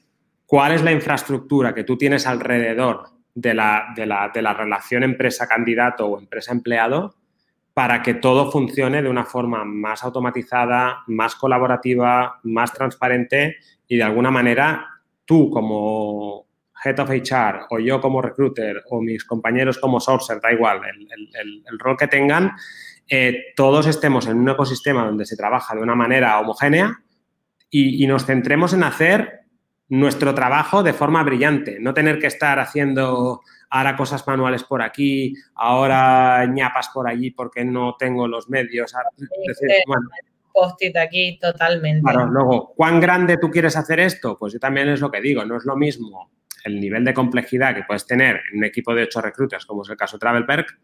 cuál es la infraestructura que tú tienes alrededor de la, de la, relación empresa-candidato o empresa-empleado para que todo funcione de una forma más automatizada, más colaborativa, más transparente y de alguna manera tú como Head of HR o yo como recruiter o mis compañeros como sourcer, da igual, el, el, rol que tengan, eh, todos estemos en un ecosistema donde se trabaja de una manera homogénea y, nos centremos en hacer nuestro trabajo de forma brillante, no tener que estar haciendo ahora cosas manuales por aquí, ahora ñapas por allí porque no tengo los medios. Post-it aquí totalmente. Claro, luego, ¿cuán grande tú quieres hacer esto? Pues yo también es lo que digo, no es lo mismo el nivel de complejidad que puedes tener en un equipo de ocho recrutas, como es el caso de Travel Perk,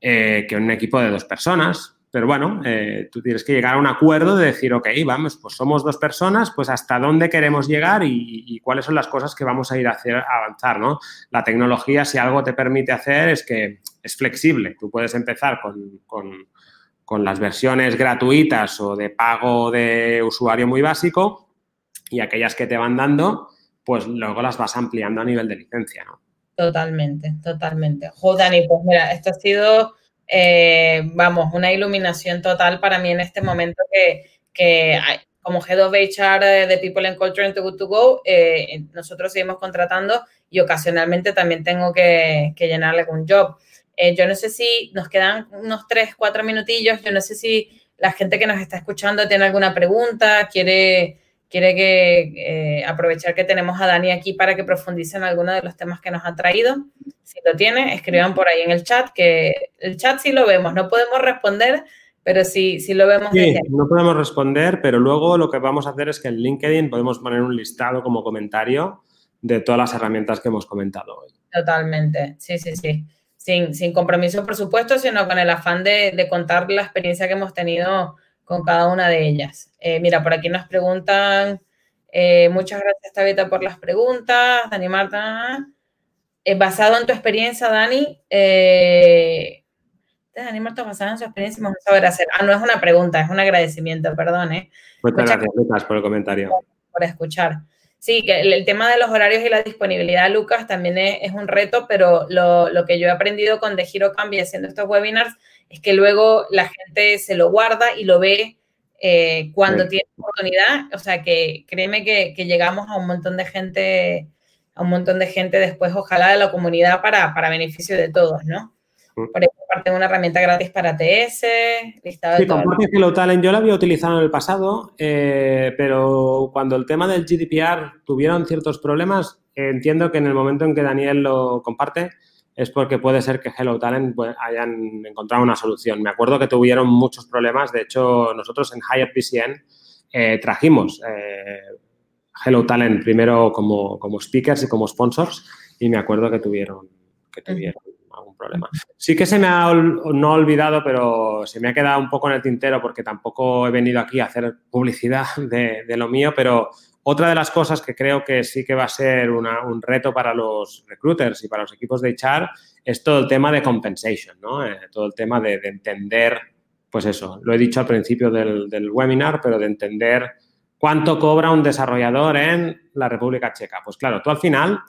eh, que en un equipo de dos personas. Pero bueno, eh, tú tienes que llegar a un acuerdo de decir, ok, vamos, pues somos dos personas, pues hasta dónde queremos llegar y, cuáles son las cosas que vamos a ir a hacer avanzar, ¿no? La tecnología, si algo te permite hacer, es que es flexible. Tú puedes empezar con, con las versiones gratuitas o de pago de usuario muy básico y aquellas que te van dando, pues luego las vas ampliando a nivel de licencia, ¿no? Totalmente, totalmente. Dani, pues mira, esto ha sido, eh, vamos, una iluminación total para mí en este momento que, como Head of HR de People and Culture en Too Good To Go, eh, nosotros seguimos contratando y ocasionalmente también tengo que, que llenarle algún job. Eh, yo no sé si nos quedan unos tres, cuatro minutillos, yo no sé si la gente que nos está escuchando tiene alguna pregunta, quiere quiere que eh, aprovechar que tenemos a Dani aquí para que profundice en alguno de los temas que nos ha traído. Si lo tiene, escriban por ahí en el chat, que el chat sí lo vemos, no podemos responder, pero sí, sí lo vemos. Sí, no podemos responder, pero luego lo que vamos a hacer es que en LinkedIn podemos poner un listado como comentario de todas las herramientas que hemos comentado hoy. Totalmente, sí, sí, sí. Sin, sin compromiso, por supuesto, sino con el afán de, de contar la experiencia que hemos tenido con cada una de ellas. Eh, mira, por aquí nos preguntan, eh, muchas gracias Tabita por las preguntas, Dani Marta. Eh, basado en tu experiencia, Dani, Dani Marta, basado en su experiencia, vamos a saber hacer. Ah, no es una pregunta, es un agradecimiento, perdón. Muchas gracias, Lucas, por el comentario. Por escuchar. Sí, que el, tema de los horarios y la disponibilidad, Lucas, también es, un reto, pero lo, lo, que yo he aprendido con De Giro Cambia haciendo estos webinars es que luego la gente se lo guarda y lo ve eh, cuando tiene oportunidad. O sea, que créeme que, llegamos a un montón de gente, a un montón de gente después, ojalá de la comunidad para, para beneficio de todos, ¿no? Mm. Por ejemplo, parte de una herramienta gratis para TS, listado de sí, Comparte Hello Talent yo lo había utilizado en el pasado, eh, pero cuando el tema del GDPR tuvieron ciertos problemas, entiendo que en el momento en que Daniel lo comparte, es porque puede ser que Hello Talent pues, hayan encontrado una solución. Me acuerdo que tuvieron muchos problemas. De hecho, nosotros en Hyatt PCN eh, trajimos eh, Hello Talent primero como, como, speakers y como sponsors y me acuerdo que tuvieron, que tuvieron algún problema. Sí que se me ha no olvidado, pero se me ha quedado un poco en el tintero porque tampoco he venido aquí a hacer publicidad *laughs* de, de lo mío, pero otra de las cosas que creo que sí que va a ser un reto para los recruiters y para los equipos de HR es todo el tema de compensation, ¿no? Eh, todo el tema de, entender, pues eso, lo he dicho al principio del, del, webinar, pero de entender cuánto cobra un desarrollador en la República Checa. Pues claro, tú al final,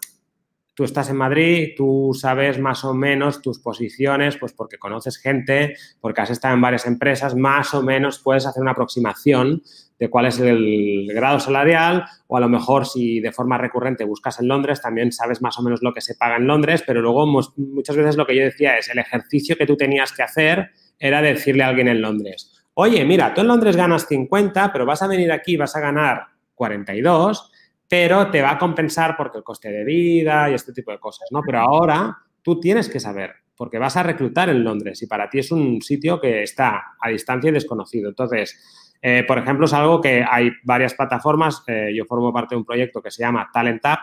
tú estás en Madrid, tú sabes más o menos tus posiciones, pues porque conoces gente, porque has estado en varias empresas, más o menos puedes hacer una aproximación de cuál es el grado salarial o a lo mejor si de forma recurrente buscas en Londres, también sabes más o menos lo que se paga en Londres, pero luego muchas veces lo que yo decía es el ejercicio que tú tenías que hacer era decirle a alguien en Londres, oye, mira, tú en Londres ganas 50, pero vas a venir aquí, vas a ganar 42, pero te va a compensar porque el coste de vida y este tipo de cosas, ¿no? Pero ahora tú tienes que saber, porque vas a reclutar en Londres y para ti es un sitio que está a distancia y desconocido. Entonces, eh, por ejemplo, es algo que hay varias plataformas. Eh, yo formo parte de un proyecto que se llama Talent App,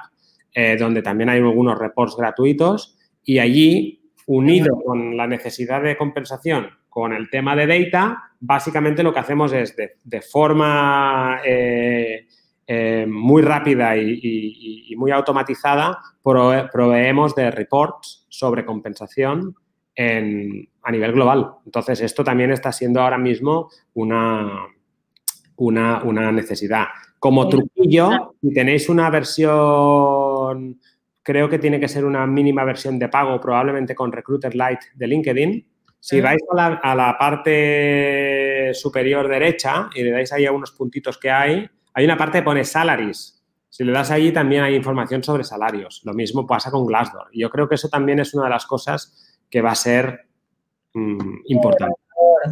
eh, donde también hay algunos reports gratuitos y allí, unido con la necesidad de compensación con el tema de data, básicamente lo que hacemos es de, forma muy rápida y, muy automatizada, proveemos de reports sobre compensación a nivel global. Entonces, esto también está siendo ahora mismo una, una, necesidad. Como truquillo, si tenéis una versión, creo que tiene que ser una mínima versión de pago, probablemente con Recruiter Lite de LinkedIn. Si vais a la, parte superior derecha y le dais ahí a unos puntitos que hay, hay una parte que pone salaries. Si le das allí también hay información sobre salarios. Lo mismo pasa con Glassdoor. Y yo creo que eso también es una de las cosas que va a ser mm, importante.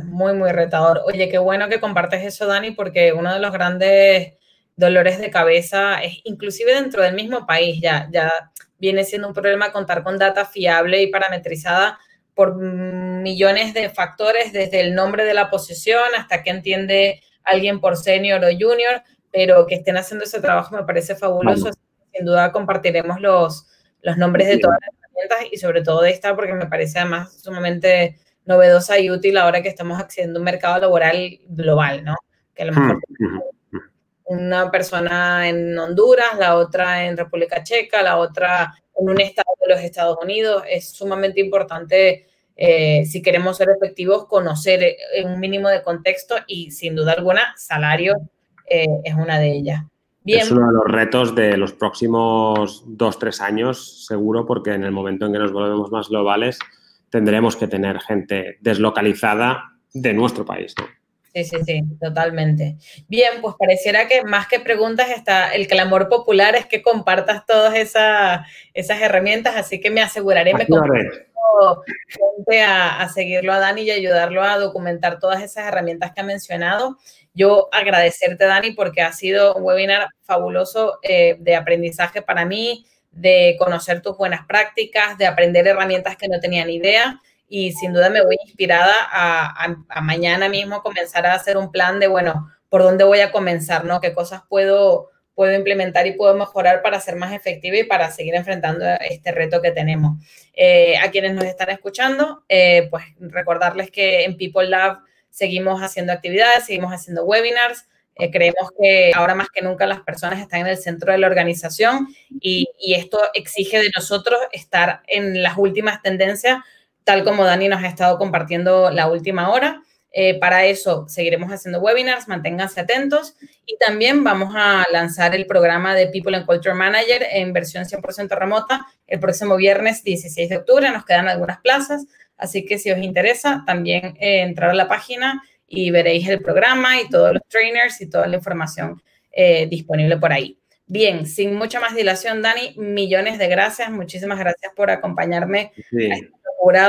muy, muy retador. Oye, qué bueno que compartes eso, Dani, porque uno de los grandes dolores de cabeza es inclusive dentro del mismo país, ya, ya viene siendo un problema contar con data fiable y parametrizada por millones de factores, desde el nombre de la posición hasta que entiende alguien por senior o junior, pero que estén haciendo ese trabajo me parece fabuloso. Sin duda compartiremos los, los nombres de todas las herramientas y sobre todo de esta porque me parece además sumamente novedosa y útil ahora que estamos accediendo a un mercado laboral global, ¿no? Que a lo mejor una persona en Honduras, la otra en República Checa, la otra en un estado de los Estados Unidos. Es sumamente importante, eh, si queremos ser efectivos, conocer un mínimo de contexto y sin duda alguna, salario eh, es una de ellas. Es uno de los retos de los próximos dos, tres años, seguro, porque en el momento en que nos volvemos más globales, tendremos que tener gente deslocalizada de nuestro país. Sí, sí, sí, totalmente. Bien, pues pareciera que más que preguntas está el clamor popular es que compartas todas esas, esas herramientas, así que me aseguraré, me gente a, a, seguirlo a Dani y ayudarlo a documentar todas esas herramientas que ha mencionado. Yo agradecerte, Dani, porque ha sido un webinar fabuloso eh, de aprendizaje para mí, de conocer tus buenas prácticas, de aprender herramientas que no tenía ni idea y sin duda me voy inspirada a, mañana mismo comenzar a hacer un plan de, bueno, por dónde voy a comenzar, ¿no? ¿Qué cosas puedo, puedo implementar y puedo mejorar para ser más efectiva y para seguir enfrentando este reto que tenemos? Eh, a quienes nos están escuchando, eh, pues recordarles que en People Lab seguimos haciendo actividades, seguimos haciendo webinars. Eh, creemos que ahora más que nunca las personas están en el centro de la organización y, y esto exige de nosotros estar en las últimas tendencias tal como Dani nos ha estado compartiendo la última hora. Eh, para eso seguiremos haciendo webinars, manténganse atentos y también vamos a lanzar el programa de People and Culture Manager en versión 100% remota el próximo viernes 16 de octubre. Nos quedan algunas plazas, así que si os interesa, también eh, entrar a la página y veréis el programa y todos los trainers y toda la información eh, disponible por ahí. Bien, sin mucha más dilación, Dani, millones de gracias. Muchísimas gracias por acompañarme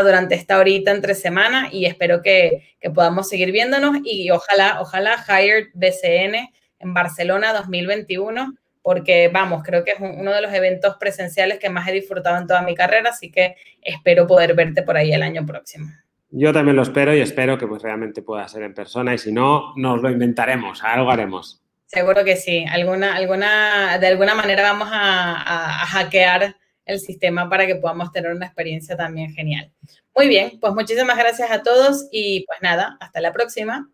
durante esta horita entre semana y espero que, que, podamos seguir viéndonos y ojalá, ojalá Hired BCN en Barcelona 2021 porque vamos, creo que es uno de los eventos presenciales que más he disfrutado en toda mi carrera, así que espero poder verte por ahí el año próximo. Yo también lo espero y espero que pues realmente pueda ser en persona y si no, nos lo inventaremos, algo haremos. Seguro que sí, alguna, alguna, de alguna manera vamos a, a hackear el sistema para que podamos tener una experiencia también genial. Muy bien, pues muchísimas gracias a todos y pues nada, hasta la próxima.